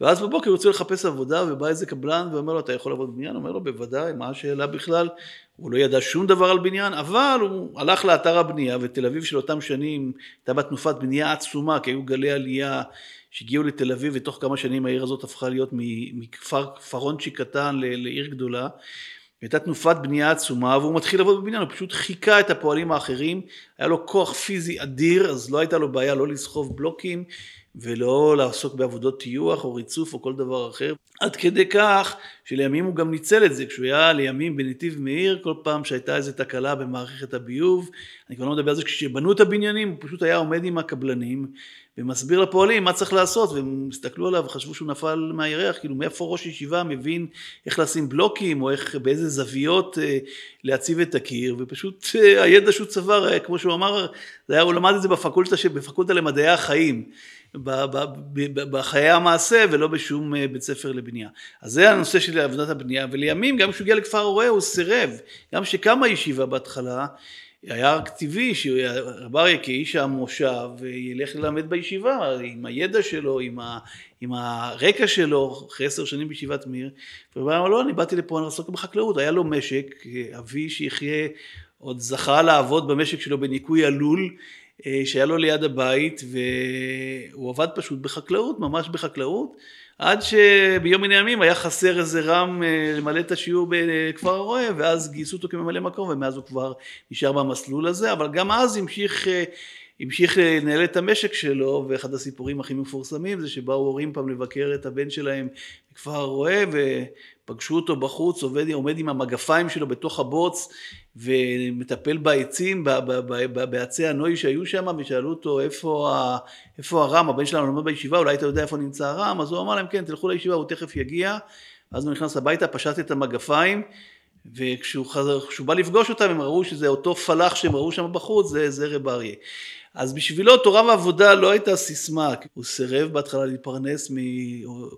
Speaker 2: ואז בבוקר הוא רוצה לחפש עבודה ובא איזה קבלן ואומר לו אתה יכול לעבוד בבניין? אומר לו בוודאי, מה השאלה בכלל? הוא לא ידע שום דבר על בניין, אבל הוא הלך לאתר הבנייה ותל אביב של אותם שנים הייתה בה תנופת בנייה עצומה כי היו גלי עלייה שהגיעו לתל אביב ותוך כמה שנים העיר הזאת הפכה להיות מכפר פרונצ'י קטן לעיר גדולה הייתה תנופת בנייה עצומה והוא מתחיל לעבוד בבניין, הוא פשוט חיכה את הפועלים האחרים, היה לו כוח פיזי אדיר, אז לא הייתה לו בעיה לא לסחוב בלוקים ולא לעסוק בעבודות טיוח או ריצוף או כל דבר אחר, עד כדי כך שלימים הוא גם ניצל את זה, כשהוא היה לימים בנתיב מאיר, כל פעם שהייתה איזו תקלה במערכת הביוב, אני כבר לא מדבר על זה, כשבנו את הבניינים הוא פשוט היה עומד עם הקבלנים ומסביר לפועלים מה צריך לעשות, והם הסתכלו עליו וחשבו שהוא נפל מהירח, כאילו מאיפה ראש ישיבה מבין איך לשים בלוקים, או איך, באיזה זוויות אה, להציב את הקיר, ופשוט אה, הידע שהוא צבר, אה, כמו שהוא אמר, היה, הוא למד את זה בפקולטה, בפקולטה למדעי החיים. בחיי המעשה ולא בשום אה, בית ספר לבנייה. אז זה הנושא של עבודת הבנייה, ולימים גם כשהוא הגיע לכפר הרועה הוא סירב, גם שקמה ישיבה בהתחלה, היה רק טבעי שרב אריה כאיש המושב ילך ללמד בישיבה עם הידע שלו, עם, ה, עם הרקע שלו, אחרי עשר שנים בישיבת מיר, והוא אמר לא, אני באתי לפה לעסוק בחקלאות, היה לו משק, אבי שיחיה עוד זכה לעבוד במשק שלו בניקוי הלול אה, שהיה לו ליד הבית והוא עבד פשוט בחקלאות, ממש בחקלאות עד שביום מן הימים היה חסר איזה רם אה, למלא את השיעור בכפר הרועה ואז גייסו אותו כממלא מקום ומאז הוא כבר נשאר במסלול הזה אבל גם אז המשיך אה, המשיך לנהל את המשק שלו ואחד הסיפורים הכי מפורסמים זה שבאו הורים פעם לבקר את הבן שלהם בכפר הרועה ופגשו אותו בחוץ עובד, עומד עם המגפיים שלו בתוך הבוץ ומטפל בעצים, בעצי הנוי שהיו שם, ושאלו אותו איפה, ה, איפה הרם, הבן שלנו לומד בישיבה, אולי אתה יודע איפה נמצא הרם, אז הוא אמר להם כן, תלכו לישיבה, הוא תכף יגיע, אז הוא נכנס הביתה, פשט את המגפיים, וכשהוא חזר, בא לפגוש אותם, הם ראו שזה אותו פלאח שהם ראו שם בחוץ, זה, זה רב אריה. אז בשבילו תורה ועבודה לא הייתה סיסמה, הוא סירב בהתחלה להתפרנס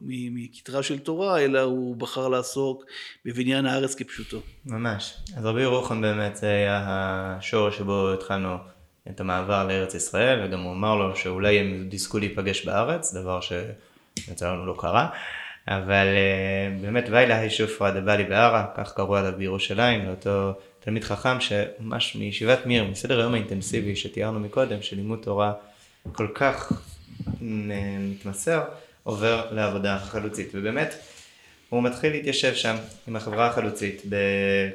Speaker 2: מכתרה של תורה, אלא הוא בחר לעסוק בבניין הארץ כפשוטו.
Speaker 1: ממש. אז רבי ירוחם באמת זה היה השור שבו התחלנו את המעבר לארץ ישראל, וגם הוא אמר לו שאולי הם יזכו להיפגש בארץ, דבר שלצערנו לא קרה. אבל אה, באמת ויילה הישופרא דבלי בערה, כך קראו עליו בירושלים, לאותו תלמיד חכם שממש מישיבת מיר, מסדר היום האינטנסיבי שתיארנו מקודם, של לימוד תורה כל כך מתמסר, עובר לעבודה חלוצית. ובאמת, הוא מתחיל להתיישב שם עם החברה החלוצית.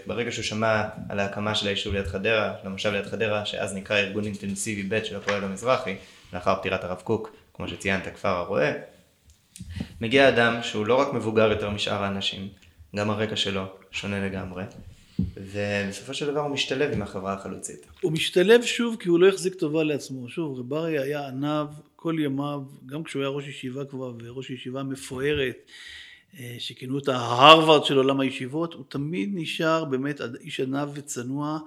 Speaker 1: ברגע שהוא שמע על ההקמה של היישוב ליד חדרה, של המושב ליד חדרה, שאז נקרא ארגון אינטנסיבי ב' של הפועל המזרחי, לאחר פטירת הרב קוק, כמו שציינת, כפר הרועה, מגיע אדם שהוא לא רק מבוגר יותר משאר האנשים, גם הרקע שלו שונה לגמרי, ובסופו של דבר הוא משתלב עם החברה החלוצית.
Speaker 2: הוא משתלב שוב כי הוא לא החזיק טובה לעצמו. שוב, רב אריה היה עניו כל ימיו, גם כשהוא היה ראש ישיבה כבר, וראש ישיבה מפוארת, אה, שכינו אותה ההרווארד של עולם הישיבות, הוא תמיד נשאר באמת איש עניו וצנוע,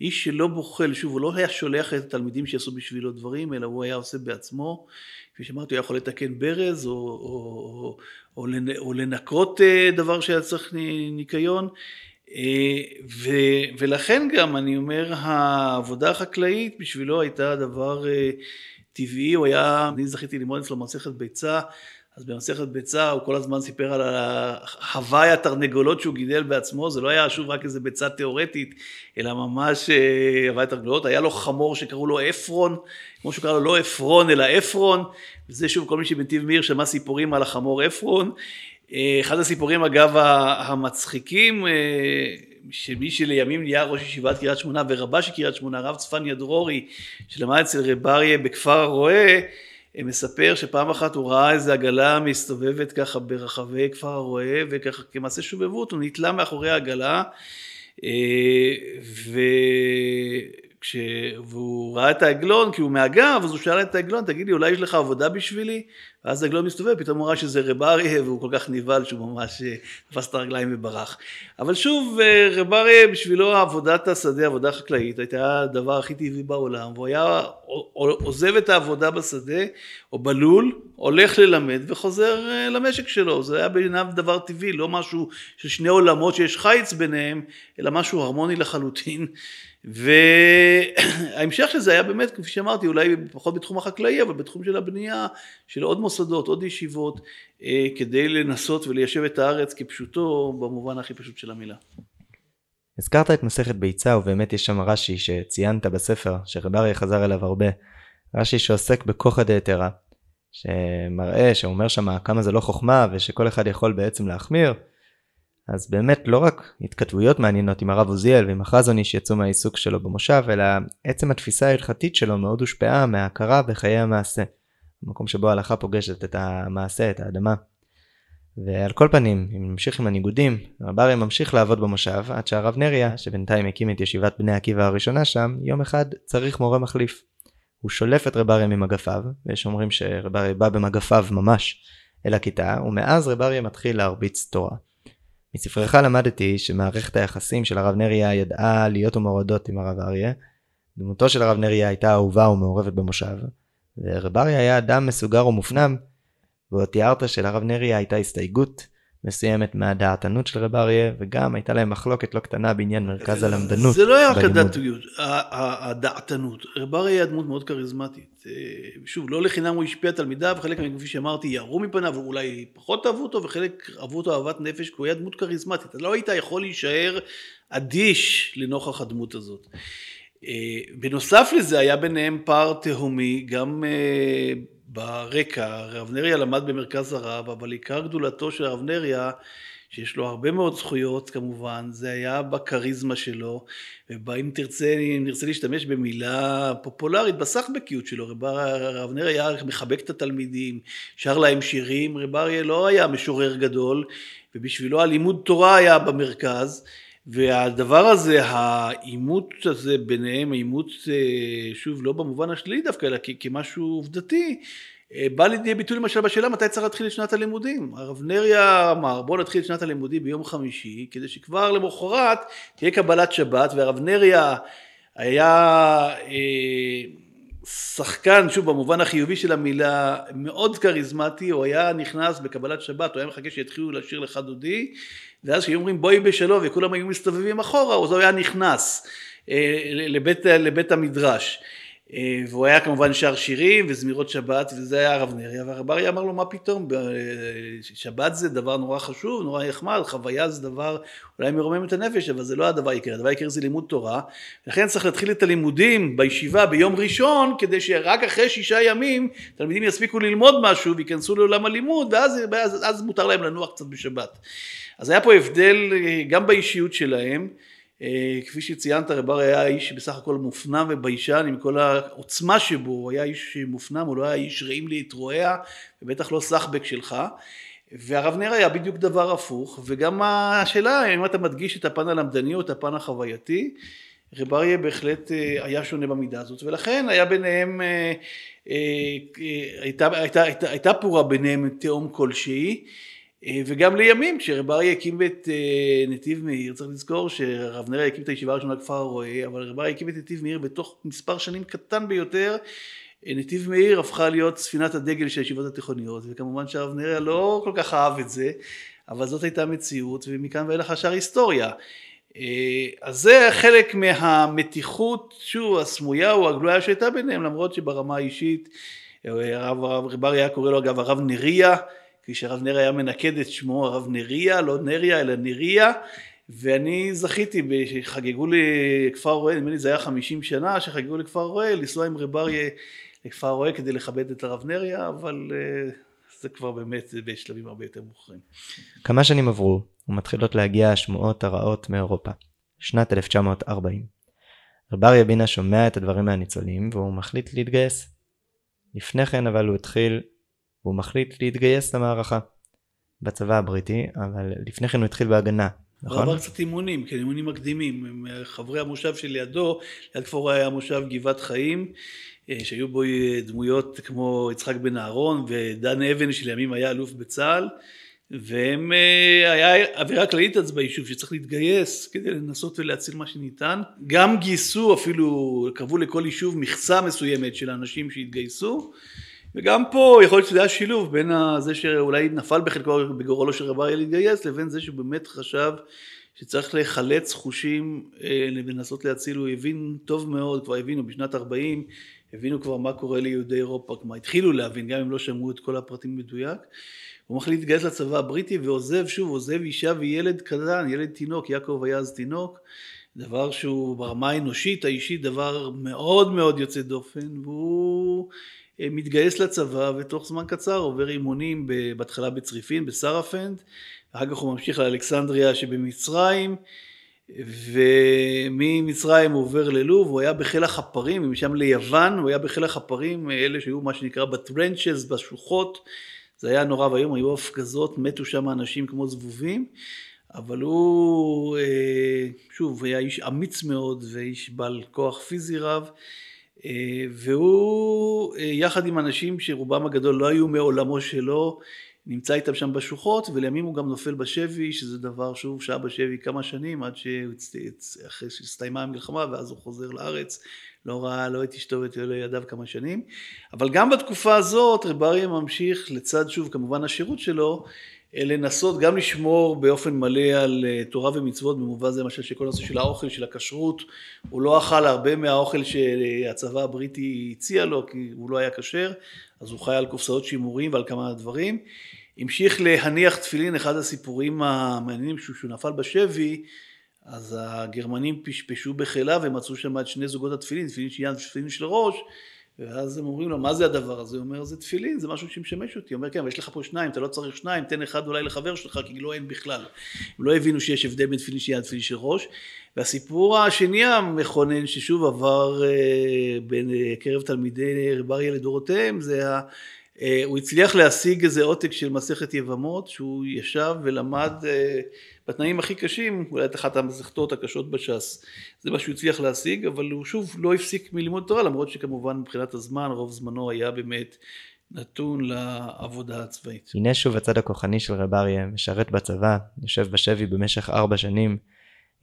Speaker 2: איש שלא בוחל, שוב, הוא לא היה שולח את התלמידים שיעשו בשבילו דברים, אלא הוא היה עושה בעצמו. כפי שאמרתי, הוא יכול לתקן ברז, או, או, או, או לנקות אה, דבר שהיה צריך ניקיון. אה, ו, ולכן גם אני אומר העבודה החקלאית בשבילו הייתה דבר טבעי, הוא היה, אני זכיתי ללמוד אצלו מסכת ביצה, אז במסכת ביצה הוא כל הזמן סיפר על הוואי התרנגולות שהוא גידל בעצמו, זה לא היה שוב רק איזה ביצה תיאורטית, אלא ממש אה, הוואי התרנגולות, היה לו חמור שקראו לו עפרון, כמו שהוא קרא לו לא עפרון אלא עפרון, וזה שוב כל מי שבנתיב מאיר שמע סיפורים על החמור עפרון. אה, אחד הסיפורים אגב המצחיקים, אה, שמי שלימים נהיה ראש ישיבת קריית שמונה ורבה של קריית שמונה, הרב צפניה דרורי, שלמד אצל רב אריה בכפר הרועה, מספר שפעם אחת הוא ראה איזה עגלה מסתובבת ככה ברחבי כפר הרועה, וככה כמעשה שובבות הוא נתלה מאחורי העגלה, אה, ו... כש... והוא ראה את העגלון כי הוא מהגב, אז הוא שאל את העגלון, תגיד לי, אולי יש לך עבודה בשבילי? ואז העגלון מסתובב, פתאום הוא ראה שזה רב אריה, והוא כל כך נבהל שהוא ממש אה, תפס את הרגליים וברח. אבל שוב, אה, רב אריה, בשבילו עבודת השדה, עבודה חקלאית, הייתה הדבר הכי טבעי בעולם, והוא היה עוזב את העבודה בשדה, או בלול, הולך ללמד וחוזר אה, למשק שלו. זה היה בעיניו דבר טבעי, לא משהו של שני עולמות שיש חיץ ביניהם, אלא משהו הרמוני לחלוטין. וההמשך של זה היה באמת, כפי שאמרתי, אולי פחות בתחום החקלאי, אבל בתחום של הבנייה, של עוד מוסדות, עוד ישיבות, אה, כדי לנסות וליישב את הארץ כפשוטו, במובן הכי פשוט של המילה.
Speaker 1: הזכרת את מסכת ביצה, ובאמת יש שם רש"י שציינת בספר, שרב אריה חזר אליו הרבה. רש"י שעוסק בכוחא דהתרא, שמראה, שאומר שם כמה זה לא חוכמה, ושכל אחד יכול בעצם להחמיר. אז באמת לא רק התכתבויות מעניינות עם הרב עוזיאל ועם החזוני שיצאו מהעיסוק שלו במושב, אלא עצם התפיסה ההלכתית שלו מאוד הושפעה מההכרה בחיי המעשה. המקום שבו ההלכה פוגשת את המעשה, את האדמה. ועל כל פנים, אם נמשיך עם הניגודים, רב אריה ממשיך לעבוד במושב עד שהרב נריה, שבינתיים הקים את ישיבת בני עקיבא הראשונה שם, יום אחד צריך מורה מחליף. הוא שולף את רב אריה ממגפיו, ויש אומרים שרב אריה בא במגפיו ממש אל הכיתה, ומאז רב אריה מתחיל להרביץ תורה. מספרך למדתי שמערכת היחסים של הרב נריה ידעה להיות ומורדות עם הרב אריה. דמותו של הרב נריה הייתה אהובה ומעורבת במושב, ורב אריה היה אדם מסוגר ומופנם, ועוד תיארת שלרב נריה הייתה הסתייגות מסוימת מהדעתנות של רב אריה, וגם הייתה להם מחלוקת לא קטנה בעניין מרכז הלמדנות.
Speaker 2: זה לא היה רק הדעתיות, הדעתנות. רב אריה היה דמות מאוד כריזמטית. אה, שוב, לא לחינם הוא השפיע תלמידיו, חלק מהם, כפי שאמרתי, ירו מפניו, אולי פחות אהבו אותו, וחלק אהבו אותו אהבת נפש, כי הוא היה דמות כריזמטית. אתה לא היית יכול להישאר אדיש לנוכח הדמות הזאת. אה, בנוסף לזה היה ביניהם פער תהומי, גם אה, ברקע, הרב נריה למד במרכז הרב, אבל עיקר גדולתו של הרב נריה, שיש לו הרבה מאוד זכויות כמובן, זה היה בכריזמה שלו, ואם תרצה, אם נרצה להשתמש במילה פופולרית, בסחבקיות שלו, רב, נריה היה מחבק את התלמידים, שר להם שירים, רב אריה לא היה משורר גדול, ובשבילו הלימוד תורה היה במרכז, והדבר הזה, העימות הזה ביניהם, העימות, אה, שוב, לא במובן השלילי דווקא, אלא כמשהו עובדתי, אה, בא לידי ביטוי למשל בשאלה מתי צריך להתחיל את שנת הלימודים. הרב נריה אמר בוא נתחיל את שנת הלימודים ביום חמישי, כדי שכבר למחרת תהיה קבלת שבת, והרב נריה היה אה, שחקן, שוב במובן החיובי של המילה, מאוד כריזמטי, הוא היה נכנס בקבלת שבת, הוא היה מחכה שיתחילו לשיר לך דודי, ואז כשהיו אומרים בואי בשלום וכולם היו מסתובבים אחורה, אז הוא היה נכנס אה, לבית, לבית המדרש. אה, והוא היה כמובן שר שירים וזמירות שבת וזה היה הרב נריה והרב אריה אמר לו מה פתאום? שבת זה דבר נורא חשוב נורא נחמד חוויה זה דבר אולי מרומם את הנפש אבל זה לא הדבר העיקרי. הדבר העיקרי זה לימוד תורה. לכן צריך להתחיל את הלימודים בישיבה ביום ראשון כדי שרק אחרי שישה ימים תלמידים יספיקו ללמוד משהו וייכנסו לעולם הלימוד ואז אז, אז מותר להם לנוח קצת בשבת אז היה פה הבדל אה, גם באישיות שלהם. אה, כפי שציינת, רב ארי היה איש בסך הכל מופנם וביישן עם כל העוצמה שבו, הוא היה איש מופנם, הוא לא היה איש רעים להתרועע, ובטח לא סחבק שלך. והרב נר היה בדיוק דבר הפוך, וגם השאלה אם אתה מדגיש את הפן הלמדני או את הפן החווייתי, רב אריה בהחלט אה, היה שונה במידה הזאת, ולכן היה ביניהם, הייתה, הייתה, הייתה, הייתה פורה ביניהם תהום כלשהי, וגם לימים כשרב אריה הקים את נתיב מאיר, צריך לזכור שרב נריה הקים את הישיבה הראשונה בכפר הרועה, אבל רב אריה הקים את נתיב מאיר בתוך מספר שנים קטן ביותר נתיב מאיר הפכה להיות ספינת הדגל של הישיבות התיכוניות, וכמובן שהרב נריה לא כל כך אהב את זה, אבל זאת הייתה המציאות, ומכאן ואילך השאר היסטוריה. אה, אז זה חלק מהמתיחות, שוב, הסמויה או הגלויה שהייתה ביניהם, למרות שברמה האישית, אה, הרב, הרב ריברי היה קורא לו אגב הרב נריה, כפי שהרב נריה היה מנקד את שמו, הרב נריה, לא נריה אלא נריה, ואני זכיתי, שחגגו לכפר רואה, נדמה לי זה היה 50 שנה שחגגו לכפר רואה, לנסוע עם רב אריה לכפר רואה כדי לכבד את הרב נריה, אבל uh, זה כבר באמת בשלבים הרבה יותר מאוחרים.
Speaker 1: כמה שנים עברו ומתחילות להגיע השמועות הרעות מאירופה. שנת 1940. רב אריה בינה שומע את הדברים מהניצולים והוא מחליט להתגייס. לפני כן אבל הוא התחיל, הוא מחליט להתגייס למערכה. בצבא הבריטי, אבל לפני כן הוא התחיל בהגנה, נכון?
Speaker 2: הוא עבר קצת אימונים, כן, אימונים מקדימים. חברי המושב שלידו, ליד כפור היה מושב גבעת חיים, אה, שהיו בו אה, דמויות כמו יצחק בן אהרון ודן אבן שלימים היה אלוף בצה"ל והם, אה, היה אווירה כללית אז ביישוב שצריך להתגייס כדי לנסות ולהציל מה שניתן. גם גייסו אפילו, קבעו לכל יישוב מכסה מסוימת של האנשים שהתגייסו וגם פה יכול להיות שזה היה שילוב בין זה שאולי נפל בחלקו בגורלו של רב אריה להתגייס לבין זה שבאמת חשב שצריך לחלץ חושים ולנסות להציל, הוא הבין טוב מאוד, כבר הבינו בשנת 40 הבינו כבר מה קורה ליהודי אירופה, כלומר התחילו להבין, גם אם לא שמעו את כל הפרטים מדויק. הוא מחליט להתגייס לצבא הבריטי ועוזב שוב, עוזב אישה וילד קטן, ילד תינוק, יעקב היה אז תינוק, דבר שהוא ברמה האנושית, האישית, דבר מאוד מאוד יוצא דופן, והוא אה, מתגייס לצבא ותוך זמן קצר עובר אימונים בהתחלה בצריפין, בסרפנד, אחר כך הוא ממשיך לאלכסנדריה שבמצרים, וממצרים הוא עובר ללוב, הוא היה בחיל החפרים, ומשם ליוון, הוא היה בחיל החפרים, אלה שהיו מה שנקרא בטרנצ'ס, בשוחות, זה היה נורא ואיום, היו הפגזות, מתו שם אנשים כמו זבובים, אבל הוא, אה, שוב, היה איש אמיץ מאוד ואיש בעל כוח פיזי רב, והוא, יחד עם אנשים שרובם הגדול לא היו מעולמו שלו, נמצא איתם שם בשוחות, ולימים הוא גם נופל בשבי, שזה דבר שוב שהיה בשבי כמה שנים, עד שאחרי שהסתיימה המלחמה, ואז הוא חוזר לארץ, לא ראה לא את אשתו ואת ילדיו כמה שנים. אבל גם בתקופה הזאת רב אריה ממשיך, לצד שוב כמובן השירות שלו, לנסות גם לשמור באופן מלא על אה, תורה ומצוות, במובן זה למשל שכל הנושא של האוכל, של הכשרות, הוא לא אכל הרבה מהאוכל שהצבא הבריטי הציע לו, כי הוא לא היה כשר, אז הוא חי על קופסאות שימורים ועל כמה דברים. המשיך להניח תפילין, אחד הסיפורים המעניינים שהוא נפל בשבי, אז הגרמנים פשפשו בחילה ומצאו שם את שני זוגות התפילין, תפילין שיען ותפילין של ראש, ואז הם אומרים לו, מה זה הדבר הזה? הוא אומר, זה תפילין, זה משהו שמשמש אותי. הוא אומר, כן, אבל יש לך פה שניים, אתה לא צריך שניים, תן אחד אולי לחבר שלך, כי לא אין בכלל. הם לא הבינו שיש הבדל בין תפילין שיען ותפילין של ראש. והסיפור השני המכונן, ששוב עבר אה, בין אה, תלמידי רב אריה לדורותיהם, זה ה... אה, הוא הצליח להשיג איזה עותק של מסכת יבמות שהוא ישב ולמד אה, בתנאים הכי קשים, אולי את אחת המסכתות הקשות בש"ס. זה מה שהוא הצליח להשיג, אבל הוא שוב לא הפסיק מלימוד תורה, למרות שכמובן מבחינת הזמן, רוב זמנו היה באמת נתון לעבודה הצבאית.
Speaker 1: הנה שוב הצד הכוחני של רב אריה, משרת בצבא, יושב בשבי במשך ארבע שנים.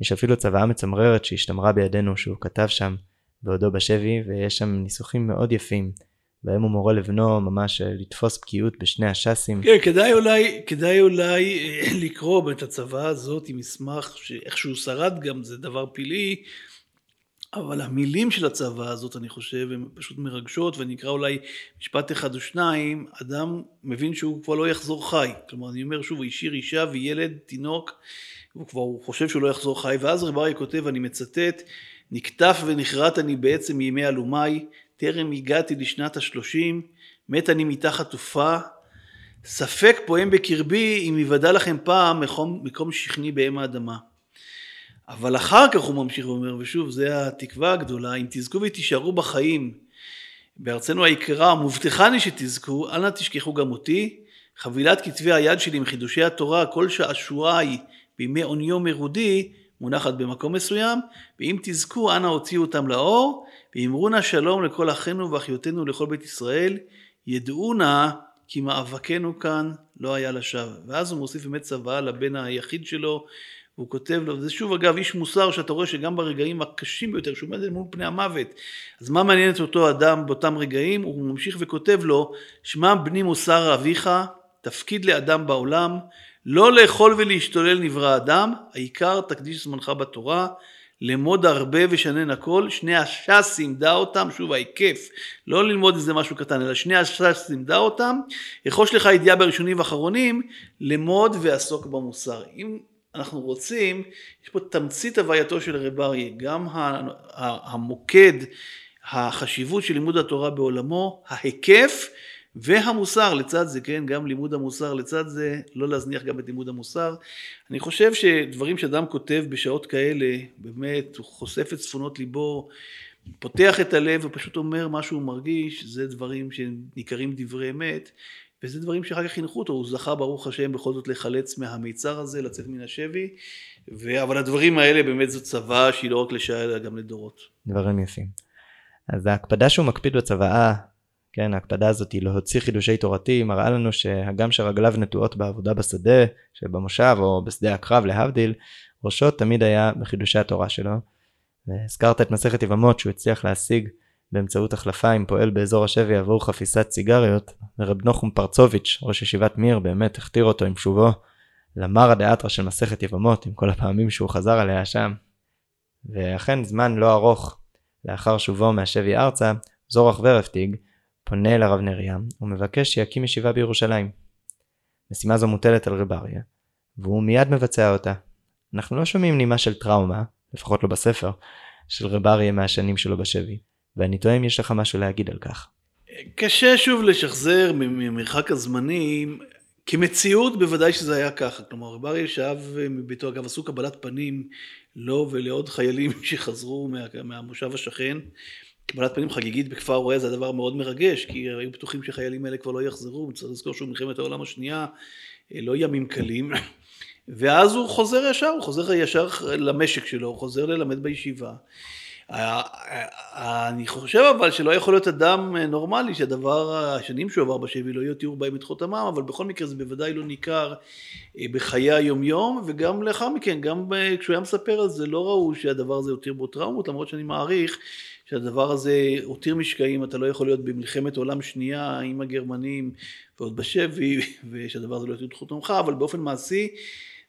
Speaker 1: יש אפילו צוואה מצמררת שהשתמרה בידינו שהוא כתב שם בעודו בשבי, ויש שם ניסוחים מאוד יפים. בהם הוא מורה לבנו ממש אה, לתפוס בקיאות בשני הש"סים.
Speaker 2: כן, כדאי אולי, כדאי אולי אה, לקרוא את הצוואה הזאת עם מסמך שאיכשהו שרד גם, זה דבר פלאי, אבל המילים של הצוואה הזאת, אני חושב, הן פשוט מרגשות, ואני אקרא אולי משפט אחד או שניים, אדם מבין שהוא כבר לא יחזור חי. כלומר, אני אומר שוב, הוא השאיר אישה וילד, תינוק, הוא כבר הוא חושב שהוא לא יחזור חי, ואז רב אריה כותב, אני מצטט, נקטף ונחרט אני בעצם מימי אלומיי, טרם הגעתי לשנת השלושים, מת אני מתחת תופה, ספק פועם בקרבי אם יוודע לכם פעם מקום, מקום שכני באם האדמה. אבל אחר כך הוא ממשיך ואומר, ושוב, זה התקווה הגדולה, אם תזכו ותישארו בחיים בארצנו היקרה, מובטחני שתזכו, אל נא תשכחו גם אותי, חבילת כתבי היד שלי עם חידושי התורה, כל שעשועי בימי עוניו מרודי, מונחת במקום מסוים, ואם תזכו, אנא הוציאו אותם לאור, ואמרו נא שלום לכל אחינו ואחיותינו ולכל בית ישראל, ידעו נא כי מאבקנו כאן לא היה לשווא. ואז הוא מוסיף באמת צוואה לבן היחיד שלו, והוא כותב לו, וזה שוב אגב איש מוסר שאתה רואה שגם ברגעים הקשים ביותר, שהוא עומד מול פני המוות, אז מה מעניין את אותו אדם באותם רגעים? הוא ממשיך וכותב לו, שמע בני מוסר אביך, תפקיד לאדם בעולם, לא לאכול ולהשתולל נברא אדם, העיקר תקדיש זמנך בתורה, לאמוד הרבה ושנן הכל, שני הש"ס לימדה אותם, שוב ההיקף, לא ללמוד איזה משהו קטן, אלא שני הש"ס לימדה אותם, יחוש לך ידיעה בראשונים ואחרונים, למוד ועסוק במוסר. אם אנחנו רוצים, יש פה תמצית הווייתו של רב אריה, גם המוקד, החשיבות של לימוד התורה בעולמו, ההיקף והמוסר לצד זה, כן, גם לימוד המוסר לצד זה, לא להזניח גם את לימוד המוסר. אני חושב שדברים שאדם כותב בשעות כאלה, באמת, הוא חושף את צפונות ליבו, פותח את הלב ופשוט אומר מה שהוא מרגיש, זה דברים שניכרים דברי אמת, וזה דברים שאחר כך חינכו אותו, הוא זכה ברוך השם בכל זאת לחלץ מהמיצר הזה, לצאת מן השבי, ו... אבל הדברים האלה באמת זו צוואה שהיא לא רק לשעה אלא גם לדורות.
Speaker 1: דברים יפים. אז ההקפדה שהוא מקפיד בצוואה כן, ההקפדה הזאת היא להוציא חידושי תורתי, מראה לנו שהגם שרגליו נטועות בעבודה בשדה, שבמושב או בשדה הקרב להבדיל, ראשו תמיד היה בחידושי התורה שלו. והזכרת את מסכת יבמות שהוא הצליח להשיג באמצעות החלפה עם פועל באזור השבי עבור חפיסת סיגריות, ורב נוחום פרצוביץ', ראש ישיבת מיר, באמת הכתיר אותו עם שובו למרא דאתרא של מסכת יבמות, עם כל הפעמים שהוא חזר עליה שם. ואכן זמן לא ארוך לאחר שובו מהשבי ארצה, זורח ורפטיג, פונה אל הרב נריה ומבקש שיקים ישיבה בירושלים. משימה זו מוטלת על רב והוא מיד מבצע אותה. אנחנו לא שומעים נימה של טראומה, לפחות לא בספר, של רב מהשנים שלו בשבי, ואני תוהה אם יש לך משהו להגיד על כך.
Speaker 2: קשה שוב לשחזר ממרחק הזמנים, כמציאות בוודאי שזה היה ככה, כלומר רב שאב מביתו, אגב עשו קבלת פנים לו ולעוד חיילים שחזרו מה, מהמושב השכן, קבלת פנים חגיגית בכפר רואה זה הדבר מאוד מרגש, כי היו בטוחים שהחיילים האלה כבר לא יחזרו, צריך לזכור שהוא מלחמת העולם השנייה, אה, לא ימים קלים, ואז הוא חוזר ישר, הוא חוזר ישר למשק שלו, הוא חוזר ללמד בישיבה. אני חושב אבל שלא יכול להיות אדם נורמלי שהדבר, השנים שהוא עבר בשבי לא יותירו בהם את חותמם, אבל בכל מקרה זה בוודאי לא ניכר אה, בחיי היומיום, וגם לאחר מכן, גם כשהוא היה מספר על זה, לא ראו שהדבר הזה יותיר בו טראומות, למרות שאני מעריך שהדבר הזה הותיר משקעים, אתה לא יכול להיות במלחמת עולם שנייה עם הגרמנים ועוד בשבי, ושהדבר הזה לא יותיר את חותמך, אבל באופן מעשי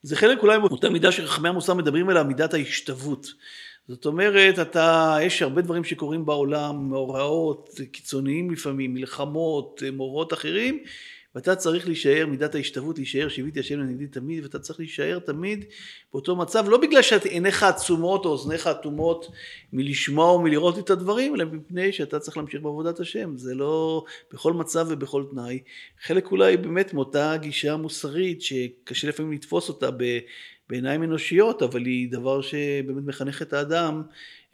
Speaker 2: זה חלק אולי מאותה מידה שחכמי המוסר מדברים עליה, מידת ההשתוות. זאת אומרת, אתה, יש הרבה דברים שקורים בעולם, מאורעות קיצוניים לפעמים, מלחמות, מאורעות אחרים, ואתה צריך להישאר, מידת ההשתוות, להישאר שיביתי השם לנגדי תמיד, ואתה צריך להישאר תמיד באותו מצב, לא בגלל שעיניך עצומות או אוזניך אטומות מלשמוע או מלראות את הדברים, אלא מפני שאתה צריך להמשיך בעבודת השם, זה לא בכל מצב ובכל תנאי. חלק אולי באמת מאותה גישה מוסרית, שקשה לפעמים לתפוס אותה בעיניים אנושיות, אבל היא דבר שבאמת מחנך את האדם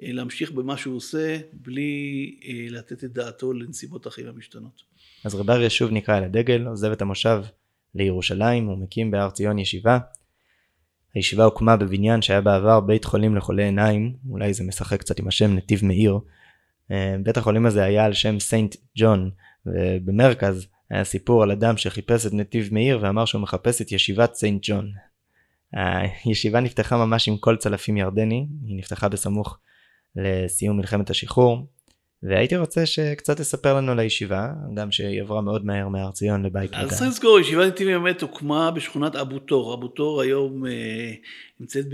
Speaker 2: אה, להמשיך במה שהוא עושה, בלי אה, לתת את דעתו לנסיבות החיים המשתנות.
Speaker 1: אז רב אריה שוב נקרא אל הדגל, עוזב את המושב לירושלים, הוא מקים בהר ציון ישיבה. הישיבה הוקמה בבניין שהיה בעבר בית חולים לחולי עיניים, אולי זה משחק קצת עם השם נתיב מאיר. אה, בית החולים הזה היה על שם סיינט ג'ון, ובמרכז היה סיפור על אדם שחיפש את נתיב מאיר ואמר שהוא מחפש את ישיבת סיינט ג'ון. הישיבה נפתחה ממש עם כל צלפים ירדני, היא נפתחה בסמוך לסיום מלחמת השחרור, והייתי רוצה שקצת תספר לנו על הישיבה, גם שהיא עברה מאוד מהר מהר ציון לבית
Speaker 2: מגן. אז צריך לזכור, ישיבת נתיב באמת הוקמה בשכונת אבו תור. אבו תור היום אה, נמצאת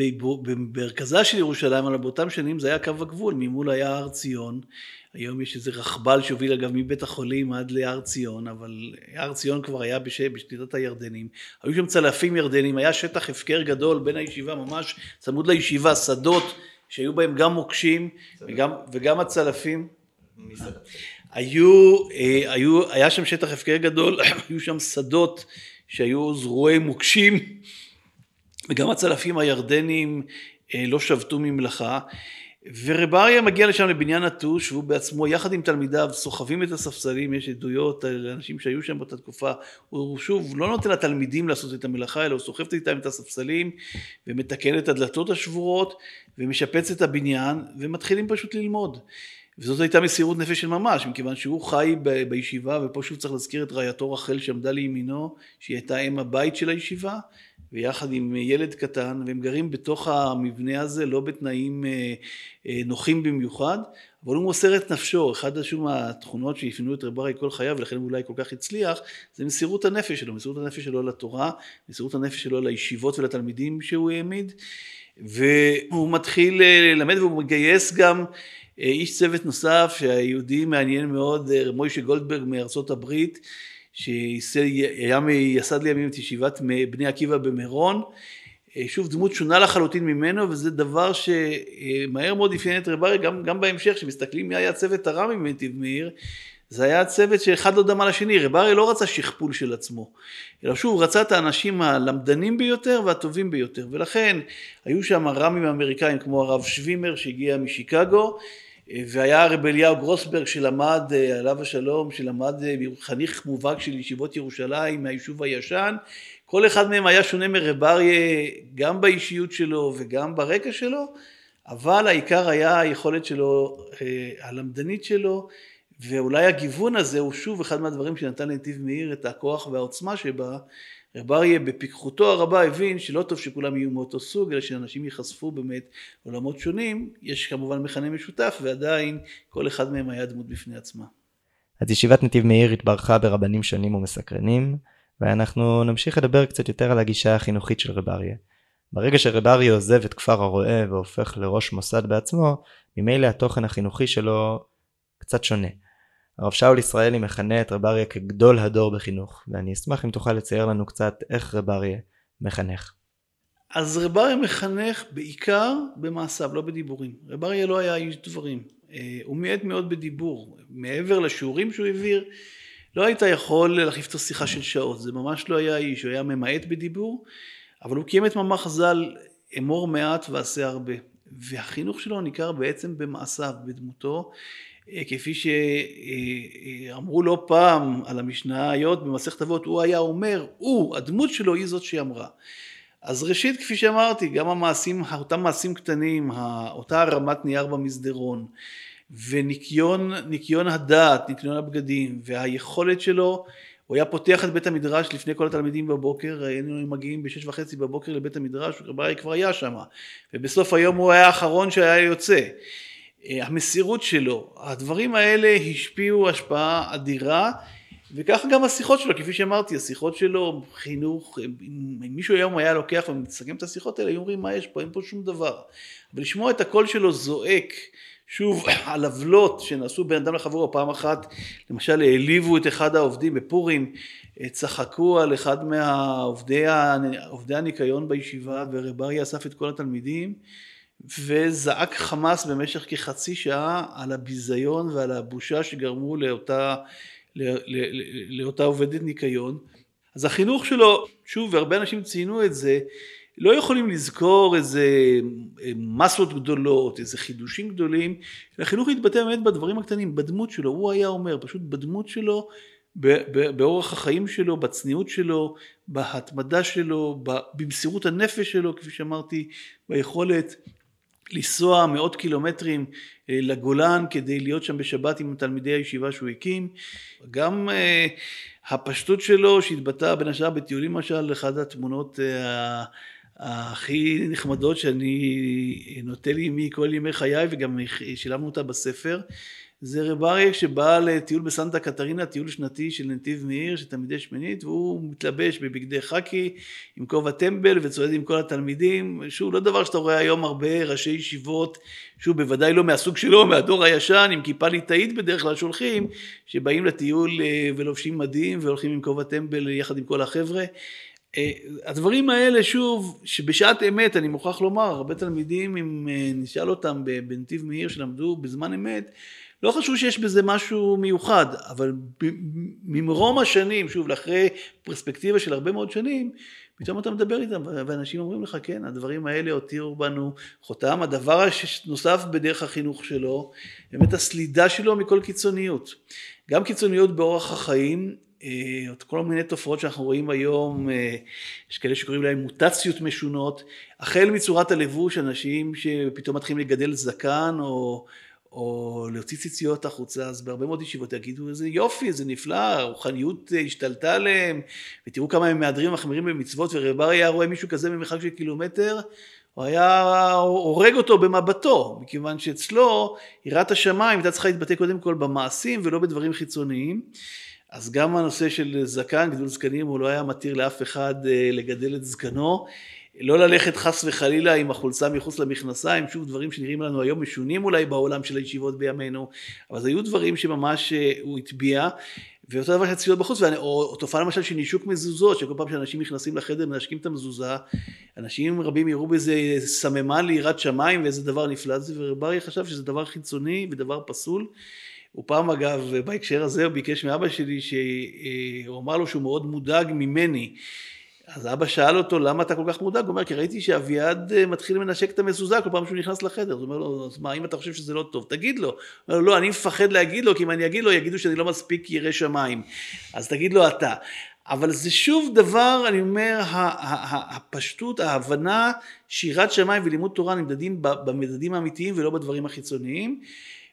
Speaker 2: במרכזה של ירושלים, אבל באותם שנים זה היה קו הגבול, ממול היה הר ציון. היום יש איזה רכבל שהוביל אגב מבית החולים עד להר ציון, אבל הר ציון כבר היה בש... בשליטת הירדנים. היו שם צלפים ירדנים, היה שטח הפקר גדול בין הישיבה, ממש צמוד לישיבה, שדות שהיו בהם גם מוקשים וגם, וגם הצלפים. היו, אה, היו, היה שם שטח הפקר גדול, היו שם שדות שהיו זרועי מוקשים, וגם הצלפים הירדנים אה, לא שבתו ממלאכה. ורב אריה מגיע לשם לבניין נטוש, והוא בעצמו יחד עם תלמידיו סוחבים את הספסלים, יש עדויות על אנשים שהיו שם באותה תקופה, הוא שוב לא נותן לתלמידים לעשות את המלאכה, אלא הוא סוחב איתם את הספסלים ומתקן את הדלתות השבורות ומשפץ את הבניין ומתחילים פשוט ללמוד. וזאת הייתה מסירות נפש של ממש, מכיוון שהוא חי ב- בישיבה, ופה שוב צריך להזכיר את רעייתו רחל שעמדה לימינו, שהיא הייתה אם הבית של הישיבה, ויחד עם ילד קטן, והם גרים בתוך המבנה הזה, לא בתנאים אה, אה, נוחים במיוחד, אבל הוא מוסר את נפשו, אחד מהתכונות שאפיינו את רב ארי כל חייו, ולכן אולי כל כך הצליח, זה מסירות הנפש שלו, מסירות הנפש שלו לתורה, מסירות הנפש שלו לישיבות ולתלמידים שהוא העמיד, והוא מתחיל אה, ללמד והוא מגייס גם איש צוות נוסף שהיהודי מעניין מאוד, מוישה גולדברג מארצות הברית, מייסד לימים את ישיבת בני עקיבא במירון, שוב דמות שונה לחלוטין ממנו וזה דבר שמהר מאוד אפיין את רב אריה גם, גם בהמשך כשמסתכלים מי היה צוות הרמי מנתיב מאיר זה היה צוות שאחד לא דמה לשני, רב אריה לא רצה שכפול של עצמו, אלא שוב רצה את האנשים הלמדנים ביותר והטובים ביותר. ולכן היו שם רמים אמריקאים כמו הרב שווימר שהגיע משיקגו והיה הרב אליהו גרוסברג שלמד, עליו השלום, שלמד חניך מובהק של ישיבות ירושלים מהיישוב הישן, כל אחד מהם היה שונה מרב אריה גם באישיות שלו וגם ברקע שלו, אבל העיקר היה היכולת שלו, הלמדנית שלו, ואולי הגיוון הזה הוא שוב אחד מהדברים שנתן לנתיב מאיר את הכוח והעוצמה שבה רב אריה בפיקחותו הרבה הבין שלא טוב שכולם יהיו מאותו סוג, אלא שאנשים ייחשפו באמת עולמות שונים, יש כמובן מכנה משותף ועדיין כל אחד מהם היה דמות בפני עצמה.
Speaker 1: אז ישיבת נתיב מאיר התברכה ברבנים שונים ומסקרנים, ואנחנו נמשיך לדבר קצת יותר על הגישה החינוכית של רב אריה. ברגע שרב אריה עוזב את כפר הרועה והופך לראש מוסד בעצמו, ממילא התוכן החינוכי שלו קצת שונה. הרב שאול ישראלי מכנה את רב אריה כגדול הדור בחינוך, ואני אשמח אם תוכל לצייר לנו קצת איך רב אריה מחנך.
Speaker 2: אז רב אריה מחנך בעיקר במעשיו, לא בדיבורים. רב אריה לא היה איש דברים, אה, הוא מיעט מאוד בדיבור. מעבר לשיעורים שהוא העביר, לא היית יכול להחליף את השיחה של שעות, זה ממש לא היה איש, הוא היה ממעט בדיבור, אבל הוא קיים את מאמר חז"ל, אמור מעט ועשה הרבה. והחינוך שלו ניכר בעצם במעשיו, בדמותו. אה, כפי שאמרו לא פעם על המשניות במסכת אבות, הוא היה אומר, הוא, הדמות שלו היא זאת שאמרה. אז ראשית, כפי שאמרתי, גם המעשים, אותם מעשים קטנים, אותה הרמת נייר במסדרון, וניקיון הדעת, ניקיון הבגדים, והיכולת שלו, הוא היה פותח את בית המדרש לפני כל התלמידים בבוקר, היינו מגיעים בשש וחצי בבוקר לבית המדרש, רבי כבר היה שם, ובסוף היום הוא היה האחרון שהיה יוצא. אה, המסירות שלו, הדברים האלה השפיעו השפעה אדירה וכך גם השיחות שלו, כפי שאמרתי, השיחות שלו, חינוך, אם מישהו היום היה לוקח ומסכם את השיחות האלה, היו אומרים מה יש פה, אין פה שום דבר. אבל לשמוע את הקול שלו זועק, שוב, על עוולות שנעשו בין אדם לחברו פעם אחת, למשל העליבו את אחד העובדים בפורים, צחקו על אחד מהעובדי הניקיון בישיבה, ורב אריה אסף את כל התלמידים, וזעק חמאס במשך כחצי שעה על הביזיון ועל הבושה שגרמו לאותה, לא, לא, לאותה עובדת ניקיון. אז החינוך שלו, שוב, והרבה אנשים ציינו את זה, לא יכולים לזכור איזה אה, מסות גדולות, איזה חידושים גדולים, החינוך התבטא באמת בדברים הקטנים, בדמות שלו, הוא היה אומר, פשוט בדמות שלו, באורח החיים שלו, בצניעות שלו, בהתמדה שלו, במסירות הנפש שלו, כפי שאמרתי, ביכולת לנסוע מאות קילומטרים אה, לגולן כדי להיות שם בשבת עם תלמידי הישיבה שהוא הקים. גם אה, הפשטות שלו שהתבטאה בין השאר בטיולים למשל, אחת התמונות אה, הכי נחמדות שאני נוטה לי עמי כל ימי חיי וגם שילמנו אותה בספר. זה רב אריה שבא לטיול בסנטה קטרינה, טיול שנתי של נתיב מאיר של תלמידי שמינית והוא מתלבש בבגדי חאקי עם כובע טמבל וצועד עם כל התלמידים, שוב לא דבר שאתה רואה היום הרבה ראשי ישיבות, שוב בוודאי לא מהסוג שלו, מהדור הישן עם כיפה ליטאית בדרך כלל שולחים, שבאים לטיול אה, ולובשים מדים והולכים עם כובע טמבל יחד עם כל החבר'ה. אה, הדברים האלה שוב, שבשעת אמת אני מוכרח לומר, הרבה תלמידים אם אה, נשאל אותם בנתיב מאיר שלמדו בזמן אמת לא חשבו שיש בזה משהו מיוחד, אבל ממרום השנים, שוב, לאחרי פרספקטיבה של הרבה מאוד שנים, פתאום אתה מדבר איתם, ואנשים אומרים לך, כן, הדברים האלה הותירו בנו חותם. הדבר הנוסף בדרך החינוך שלו, באמת הסלידה שלו מכל קיצוניות. גם קיצוניות באורח החיים, אה, כל מיני תופעות שאנחנו רואים היום, אה, יש כאלה שקוראים להם מוטציות משונות, החל מצורת הלבוש, אנשים שפתאום מתחילים לגדל זקן או, או להוציא ציציות החוצה, אז בהרבה מאוד ישיבות יגידו איזה יופי, איזה נפלא, הרוחניות השתלטה עליהם, ותראו כמה הם מהדרים מחמירים במצוות, ורב אריה רואה מישהו כזה ממרחק של קילומטר, הוא היה הורג אותו במבטו, מכיוון שאצלו יראת השמיים הייתה צריכה להתבטא קודם כל במעשים ולא בדברים חיצוניים. אז גם הנושא של זקן, גדול זקנים, הוא לא היה מתיר לאף אחד אה, לגדל את זקנו. לא ללכת חס וחלילה עם החולצה מחוץ למכנסיים, שוב דברים שנראים לנו היום משונים אולי בעולם של הישיבות בימינו, אבל זה היו דברים שממש אה, הוא הטביע, ואותו דבר של צפיות בחוץ, או, או תופעה למשל של נישוק מזוזות, שכל פעם שאנשים נכנסים לחדר מנשקים את המזוזה, אנשים רבים יראו בזה סממן ליראת שמיים ואיזה דבר נפלא זה, ורברי חשב שזה דבר חיצוני ודבר פסול. הוא פעם אגב, בהקשר הזה הוא ביקש מאבא שלי, שהוא אמר לו שהוא מאוד מודאג ממני. אז אבא שאל אותו, למה אתה כל כך מודאג? הוא אומר, כי ראיתי שאביעד אה, מתחיל לנשק את המזוזה כל פעם שהוא נכנס לחדר. אז הוא אומר לו, אז מה, אם אתה חושב שזה לא טוב, תגיד לו. הוא אומר לו, לא, אני מפחד להגיד לו, כי אם אני אגיד לו, יגידו שאני לא מספיק ירא שמיים. אז תגיד לו אתה. אבל זה שוב דבר, אני אומר, הפשטות, ההבנה שירת שמיים ולימוד תורה נמדדים במדדים האמיתיים ולא בדברים החיצוניים.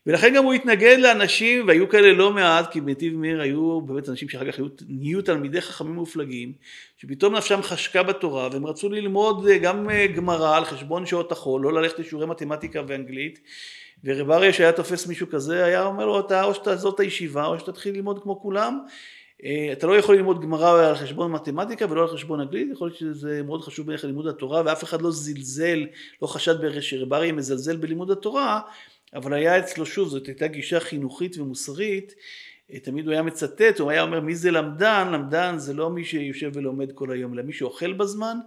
Speaker 2: ולכן גם הוא התנגד לאנשים, והיו כאלה לא מעט, כי בנתיב מאיר היו באמת אנשים שאחר כך היו, נהיו תלמידי חכמים מופלגים, שפתאום נפשם חשקה בתורה, והם רצו ללמוד אה, גם אה, גמרא על חשבון שעות החול, לא ללכת לשיעורי מתמטיקה ואנגלית, ורב אריה שהיה תופס מישהו כזה, היה אומר לו, אתה או שתעזור את הישיבה, או שתתחיל ללמוד כמו כולם, אה, אתה לא יכול ללמוד גמרא על חשבון מתמטיקה ולא על חשבון אנגלית, יכול להיות שזה מאוד חשוב בערך לימוד התורה, ואף אחד לא זלזל, לא חשד שרב אריה מזלזל בלימוד התורה, אבל היה אצלו שוב, זאת הייתה גישה חינוכית ומוסרית, תמיד הוא היה מצטט, הוא היה אומר מי זה למדן, למדן זה לא מי שיושב ולומד כל היום, אלא מי שאוכל בזמן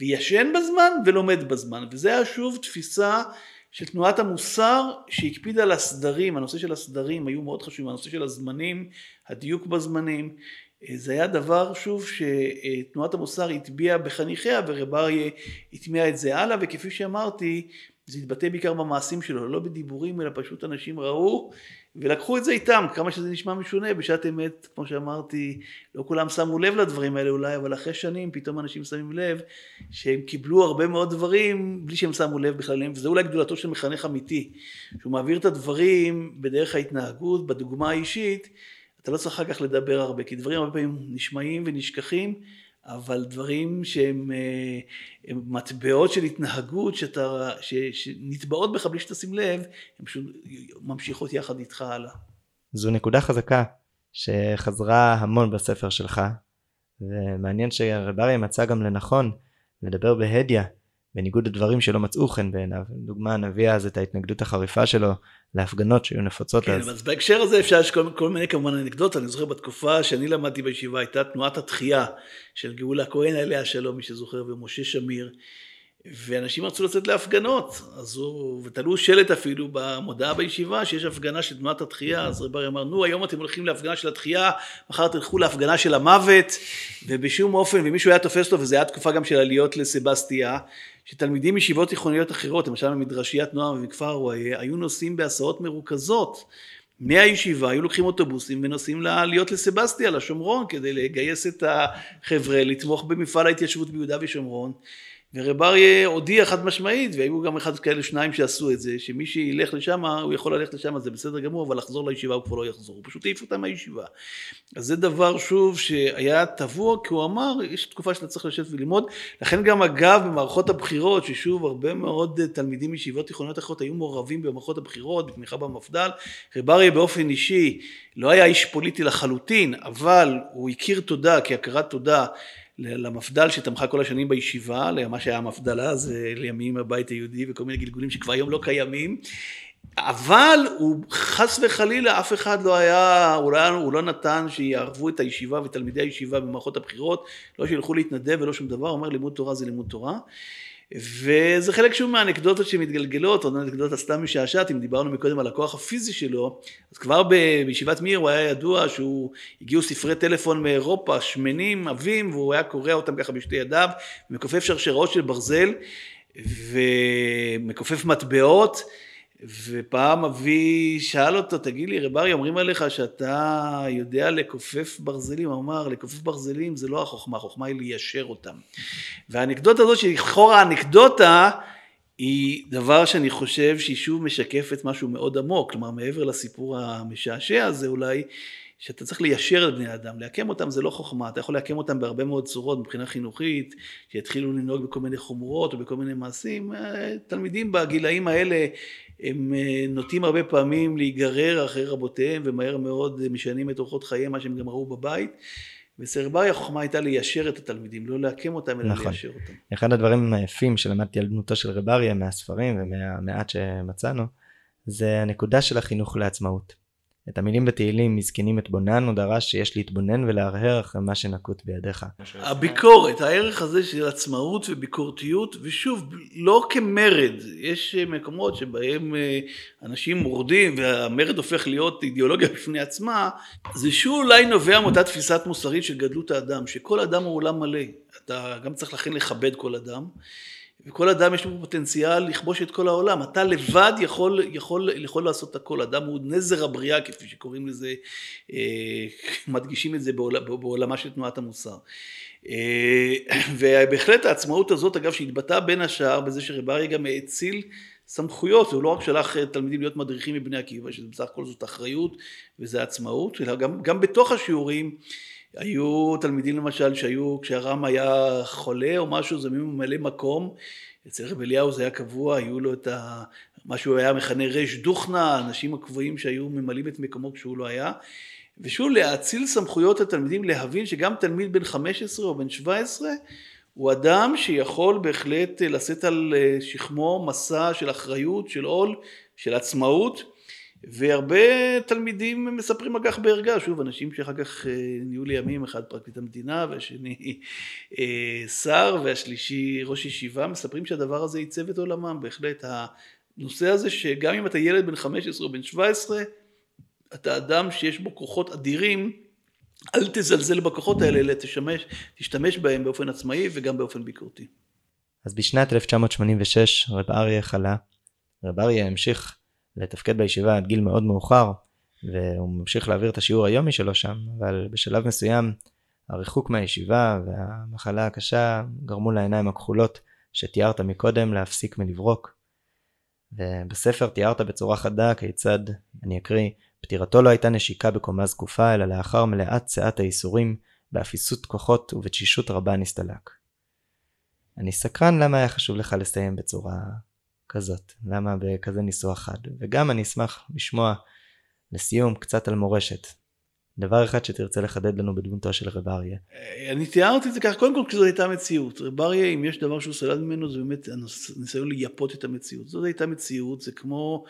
Speaker 2: וישן בזמן ולומד בזמן, וזה היה שוב תפיסה של תנועת המוסר שהקפידה על הסדרים, הנושא של הסדרים היו מאוד חשובים, הנושא של הזמנים, הדיוק בזמנים, זה היה דבר שוב שתנועת המוסר הטביעה בחניכיה ורב אריה הטמיע את זה הלאה וכפי שאמרתי זה התבטא בעיקר במעשים שלו, לא בדיבורים, אלא פשוט אנשים ראו ולקחו את זה איתם, כמה שזה נשמע משונה, בשעת אמת, כמו שאמרתי, לא כולם שמו לב לדברים האלה אולי, אבל אחרי שנים פתאום אנשים שמים לב שהם קיבלו הרבה מאוד דברים בלי שהם שמו לב בכלל וזה אולי גדולתו של מחנך אמיתי, שהוא מעביר את הדברים בדרך ההתנהגות, בדוגמה האישית, אתה לא צריך אחר כך לדבר הרבה, כי דברים הרבה פעמים נשמעים ונשכחים, אבל דברים שהם אה, מטבעות של התנהגות שאתה, ש, שנטבעות בך בלי שתשים לב, הן פשוט ממשיכות יחד איתך הלאה.
Speaker 1: זו נקודה חזקה שחזרה המון בספר שלך, ומעניין שרב אריה מצא גם לנכון לדבר בהדיא בניגוד לדברים שלא מצאו חן בעיניו. דוגמה הנביא אז את ההתנגדות החריפה שלו להפגנות שהיו נפוצות
Speaker 2: כן, אז. אז בהקשר הזה אפשר, יש כל, כל מיני כמובן אנקדוטות, אני זוכר בתקופה שאני למדתי בישיבה הייתה תנועת התחייה של גאולה כהן עליה שלום, מי שזוכר, ומשה שמיר. ואנשים רצו לצאת להפגנות, אז הוא, ותלו שלט אפילו במודעה בישיבה שיש הפגנה של תנועת התחייה, אז רב אמר, נו היום אתם הולכים להפגנה של התחייה, מחר תלכו להפגנה של המוות, ובשום אופן, ומישהו היה תופס לו, וזו הייתה תקופה גם של עליות לסבסטיה, שתלמידים מישיבות תיכוניות אחרות, למשל ממדרשיית נועם ומכפר וויה, היו נוסעים בהסעות מרוכזות מהישיבה, היו לוקחים אוטובוסים ונוסעים להיות לסבסטיה, לשומרון, כדי לגייס את החבר'ה, לתמוך במפעל ההתיישבות ביהודה ושומרון. ורב אריה הודיע חד משמעית, והיו גם אחד כאלה שניים שעשו את זה, שמי שילך לשם, הוא יכול ללכת לשם, זה בסדר גמור, אבל לחזור לישיבה הוא כבר לא יחזור, הוא פשוט העיף אותם מהישיבה. אז זה דבר שוב שהיה טבוע, כי הוא אמר, יש תקופה שאתה צריך לשבת וללמוד, לכן גם אגב במערכות הבחירות, ששוב הרבה מאוד תלמידים מישיבות תיכוניות אחרות היו מעורבים במערכות הבחירות, בתמיכה במפד"ל, רב אריה באופן אישי לא היה איש פוליטי לחלוטין, אבל הוא הכיר תודה כהכרת תודה למפד"ל שתמכה כל השנים בישיבה, למה שהיה המפד"ל אז, לימים הבית היהודי וכל מיני גלגולים שכבר היום לא קיימים, אבל הוא חס וחלילה אף אחד לא היה, הוא לא, הוא לא נתן שיערבו את הישיבה ותלמידי הישיבה במערכות הבחירות, לא שילכו להתנדב ולא שום דבר, הוא אומר לימוד תורה זה לימוד תורה. וזה חלק שוב מהאנקדוטות שמתגלגלות, עוד אנקדוטה סתם משעשעת, אם דיברנו מקודם על הכוח הפיזי שלו, אז כבר בישיבת מיר הוא היה ידוע שהוא, הגיעו ספרי טלפון מאירופה, שמנים, עבים, והוא היה קורע אותם ככה בשתי ידיו, מכופף שרשראות של ברזל, ומכופף מטבעות. ופעם אבי שאל אותו, תגיד לי, רב ארי, אומרים עליך שאתה יודע לכופף ברזלים, הוא אמר, לכופף ברזלים זה לא החוכמה, החוכמה היא ליישר אותם. והאנקדוטה הזאת, שהיא לכאורה אנקדוטה, היא דבר שאני חושב שהיא שוב משקפת משהו מאוד עמוק, כלומר מעבר לסיפור המשעשע הזה אולי, שאתה צריך ליישר את בני האדם, לעקם אותם זה לא חוכמה, אתה יכול לעקם אותם בהרבה מאוד צורות מבחינה חינוכית, שיתחילו לנהוג בכל מיני חומרות או בכל מיני מעשים, תלמידים בגילאים האלה הם אה, נוטים הרבה פעמים להיגרר אחרי רבותיהם ומהר מאוד משנים את אורחות חייהם, מה שהם גם ראו בבית. וסרברי החוכמה הייתה ליישר את התלמידים, לא לעקם אותם אלא נכון. ליישר אותם.
Speaker 1: אחד הדברים היפים שלמדתי על דמותו של רב אריה מהספרים ומהמעט שמצאנו, זה הנקודה של החינוך לעצמאות. את המילים בתהילים מזקנים אתבונן הוא דרש שיש להתבונן ולהרהר אחרי מה שנקוט בידיך.
Speaker 2: הביקורת, הערך הזה של עצמאות וביקורתיות, ושוב, לא כמרד, יש מקומות שבהם אה, אנשים מורדים והמרד הופך להיות אידיאולוגיה בפני עצמה, זה שוב אולי נובע מאותה תפיסת מוסרית של גדלות האדם, שכל אדם הוא עולם מלא, אתה גם צריך לכן לכבד כל אדם. וכל אדם יש לו פוטנציאל לכבוש את כל העולם. אתה לבד יכול, יכול, יכול לעשות הכל. אדם הוא נזר הבריאה, כפי שקוראים לזה, אה, מדגישים את זה בעול, בעולמה של תנועת המוסר. אה, ובהחלט העצמאות הזאת, אגב, שהתבטאה בין השאר בזה שרב אריה גם האציל סמכויות, הוא לא רק שלח תלמידים להיות מדריכים מבני עקיבא, שזה בסך הכל זאת אחריות וזה עצמאות, אלא גם, גם בתוך השיעורים היו תלמידים למשל שהיו, כשהרם היה חולה או משהו, זה ממלא מקום, אצל רב אליהו זה היה קבוע, היו לו את ה... מה שהוא היה מכנה ריש דוכנה, האנשים הקבועים שהיו ממלאים את מקומו כשהוא לא היה. ושוב, להאציל סמכויות לתלמידים, להבין שגם תלמיד בן 15 או בן 17 הוא אדם שיכול בהחלט לשאת על שכמו מסע של אחריות, של עול, של עצמאות. והרבה תלמידים מספרים על כך בערגה, שוב, אנשים שאחר כך אה, נהיו לימים, אחד פרקליט המדינה והשני אה, שר והשלישי ראש ישיבה, מספרים שהדבר הזה עיצב את עולמם, בהחלט הנושא הזה שגם אם אתה ילד בן 15 או בן 17, אתה אדם שיש בו כוחות אדירים, אל תזלזל בכוחות האלה, אלא תשמש, תשתמש בהם באופן עצמאי וגם באופן ביקורתי.
Speaker 1: אז בשנת 1986 רב אריה חלה, רב אריה המשיך לתפקד בישיבה עד גיל מאוד מאוחר, והוא ממשיך להעביר את השיעור היומי שלו שם, אבל בשלב מסוים הריחוק מהישיבה והמחלה הקשה גרמו לעיניים הכחולות שתיארת מקודם להפסיק מלברוק. ובספר תיארת בצורה חדה כיצד, אני אקריא, פטירתו לא הייתה נשיקה בקומה זקופה, אלא לאחר מלאת שאת הייסורים, באפיסות כוחות ובתשישות רבה נסתלק. אני סקרן למה היה חשוב לך לסיים בצורה כזאת? למה בכזה ניסוח חד? וגם אני אשמח לשמוע לסיום קצת על מורשת. דבר אחד שתרצה לחדד לנו בדמותו של רב אריה.
Speaker 2: אה, אני תיארתי את זה ככה, קודם כל כשזו הייתה מציאות. רב אריה, אם יש דבר שהוא סלד ממנו, זה באמת הניסיון לייפות את המציאות. זאת הייתה מציאות, זה כמו,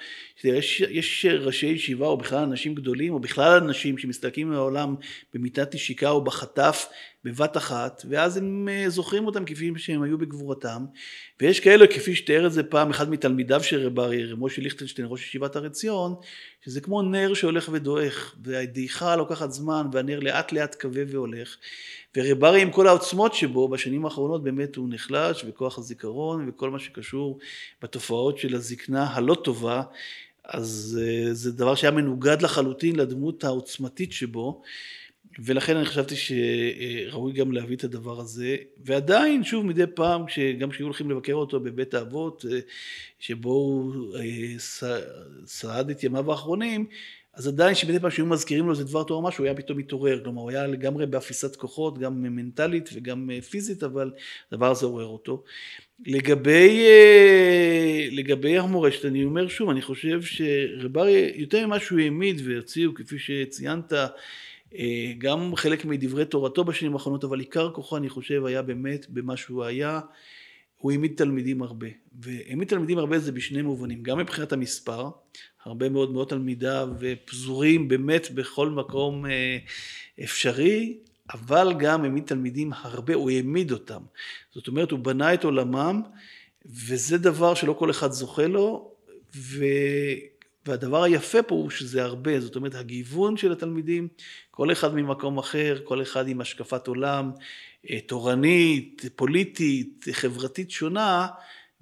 Speaker 2: יש, יש ראשי ישיבה, או בכלל אנשים גדולים, או בכלל אנשים שמסתכלים מהעולם במיטת נשיקה או בחטף, בבת אחת, ואז הם אה, זוכרים אותם כפי שהם היו בגבורתם, ויש כאלה, כפי שתיאר את זה פעם אחד מתלמידיו של רב אריה, משה ליכטנשטיין, ראש ישיבת הר עציון, שזה כמו נר שהולך ודועך, והדעיכה לוקחת זמן, והנר לאט לאט כבה והולך, ורב אריה עם כל העוצמות שבו, בשנים האחרונות באמת הוא נחלש, וכוח הזיכרון, וכל מה שקשור בתופעות של הזקנה הלא טובה, אז אה, זה דבר שהיה מנוגד לחלוטין לדמות העוצמתית שבו. ולכן אני חשבתי שראוי גם להביא את הדבר הזה, ועדיין, שוב, מדי פעם, גם כשהיו הולכים לבקר אותו בבית האבות, אה, שבו הוא אה, שרד את ימיו האחרונים, אז עדיין שמדי פעם שהיו מזכירים לו איזה דבר תורה משהו, הוא היה פתאום מתעורר, כלומר הוא היה לגמרי באפיסת כוחות, גם מנטלית וגם אה, פיזית, אבל הדבר הזה עורר אותו. לגבי, לגבי המורשת, אני אומר שוב, אני חושב שרב אריה, יותר ממה שהוא העמיד והציעו, כפי שציינת, גם חלק מדברי תורתו בשנים האחרונות, אבל עיקר כוחו אני חושב היה באמת במה שהוא היה, הוא העמיד תלמידים הרבה. והעמיד תלמידים הרבה זה בשני מובנים, גם מבחינת המספר, הרבה מאוד מאות תלמידיו פזורים באמת בכל מקום אה, אפשרי, אבל גם העמיד תלמידים הרבה, הוא העמיד אותם. זאת אומרת, הוא בנה את עולמם וזה דבר שלא כל אחד זוכה לו, ו... והדבר היפה פה הוא שזה הרבה, זאת אומרת הגיוון של התלמידים, כל אחד ממקום אחר, כל אחד עם השקפת עולם אה, תורנית, פוליטית, חברתית שונה,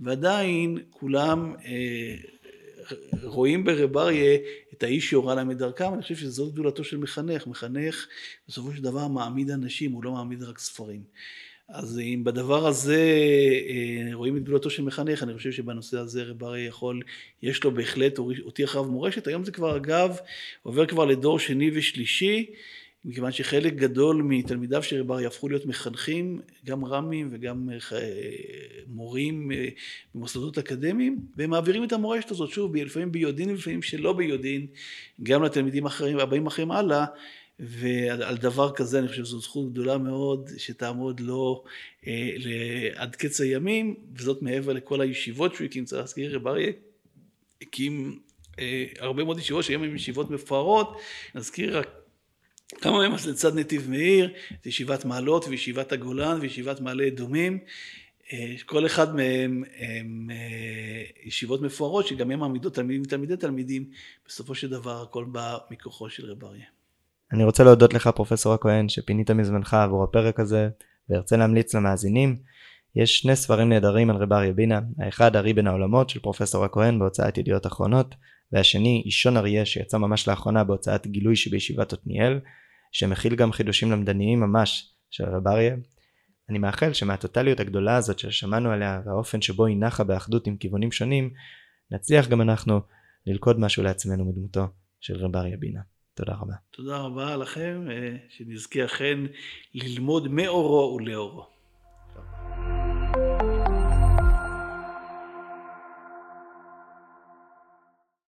Speaker 2: ועדיין כולם אה, רואים ברב אריה את האיש שהורה להם את דרכם, אני חושב שזאת גדולתו של מחנך, מחנך בסופו של דבר מעמיד אנשים, הוא לא מעמיד רק ספרים. אז אם בדבר הזה אה, רואים את גדולתו של מחנך, אני חושב שבנושא הזה רב אריה יכול, יש לו בהחלט אותי אחריו מורשת. היום זה כבר אגב עובר כבר לדור שני ושלישי, מכיוון שחלק גדול מתלמידיו של רב אריה הפכו להיות מחנכים, גם רמים וגם אה, מורים אה, במוסדות אקדמיים, והם מעבירים את המורשת הזאת, שוב, לפעמים ביודעין ולפעמים שלא ביודעין, גם לתלמידים אחרים, הבאים אחרים הלאה. ועל דבר כזה אני חושב שזו זכות גדולה מאוד שתעמוד לו אה, עד קץ הימים, וזאת מעבר לכל הישיבות שהוא הקים, צריך להזכיר, רב אריה הקים אה, הרבה מאוד ישיבות שהיום הן ישיבות מפוארות, נזכיר רק כמה מהם לצד נתיב מאיר, את ישיבת מעלות וישיבת הגולן וישיבת מעלה אדומים, אה, כל אחד מהם הם אה, ישיבות מפוארות שגם הם מעמידות תלמידים ותלמידי תלמידים, בסופו של דבר הכל בא מכוחו של רב אריה.
Speaker 1: אני רוצה להודות לך פרופסור הכהן שפינית מזמנך עבור הפרק הזה וארצה להמליץ למאזינים. יש שני ספרים נהדרים על רב אריה בינה, האחד ארי בין העולמות של פרופסור הכהן בהוצאת ידיעות אחרונות, והשני אישון אריה שיצא ממש לאחרונה בהוצאת גילוי שבישיבת עתניאל, שמכיל גם חידושים למדניים ממש של רב אריה. אני מאחל שמהטוטליות הגדולה הזאת ששמענו עליה והאופן שבו היא נחה באחדות עם כיוונים שונים, נצליח גם אנחנו ללכוד משהו לעצמנו מדמותו של רב אריה בינה. תודה רבה.
Speaker 2: תודה רבה לכם, אה, שנזכה אכן ללמוד מאורו ולאורו.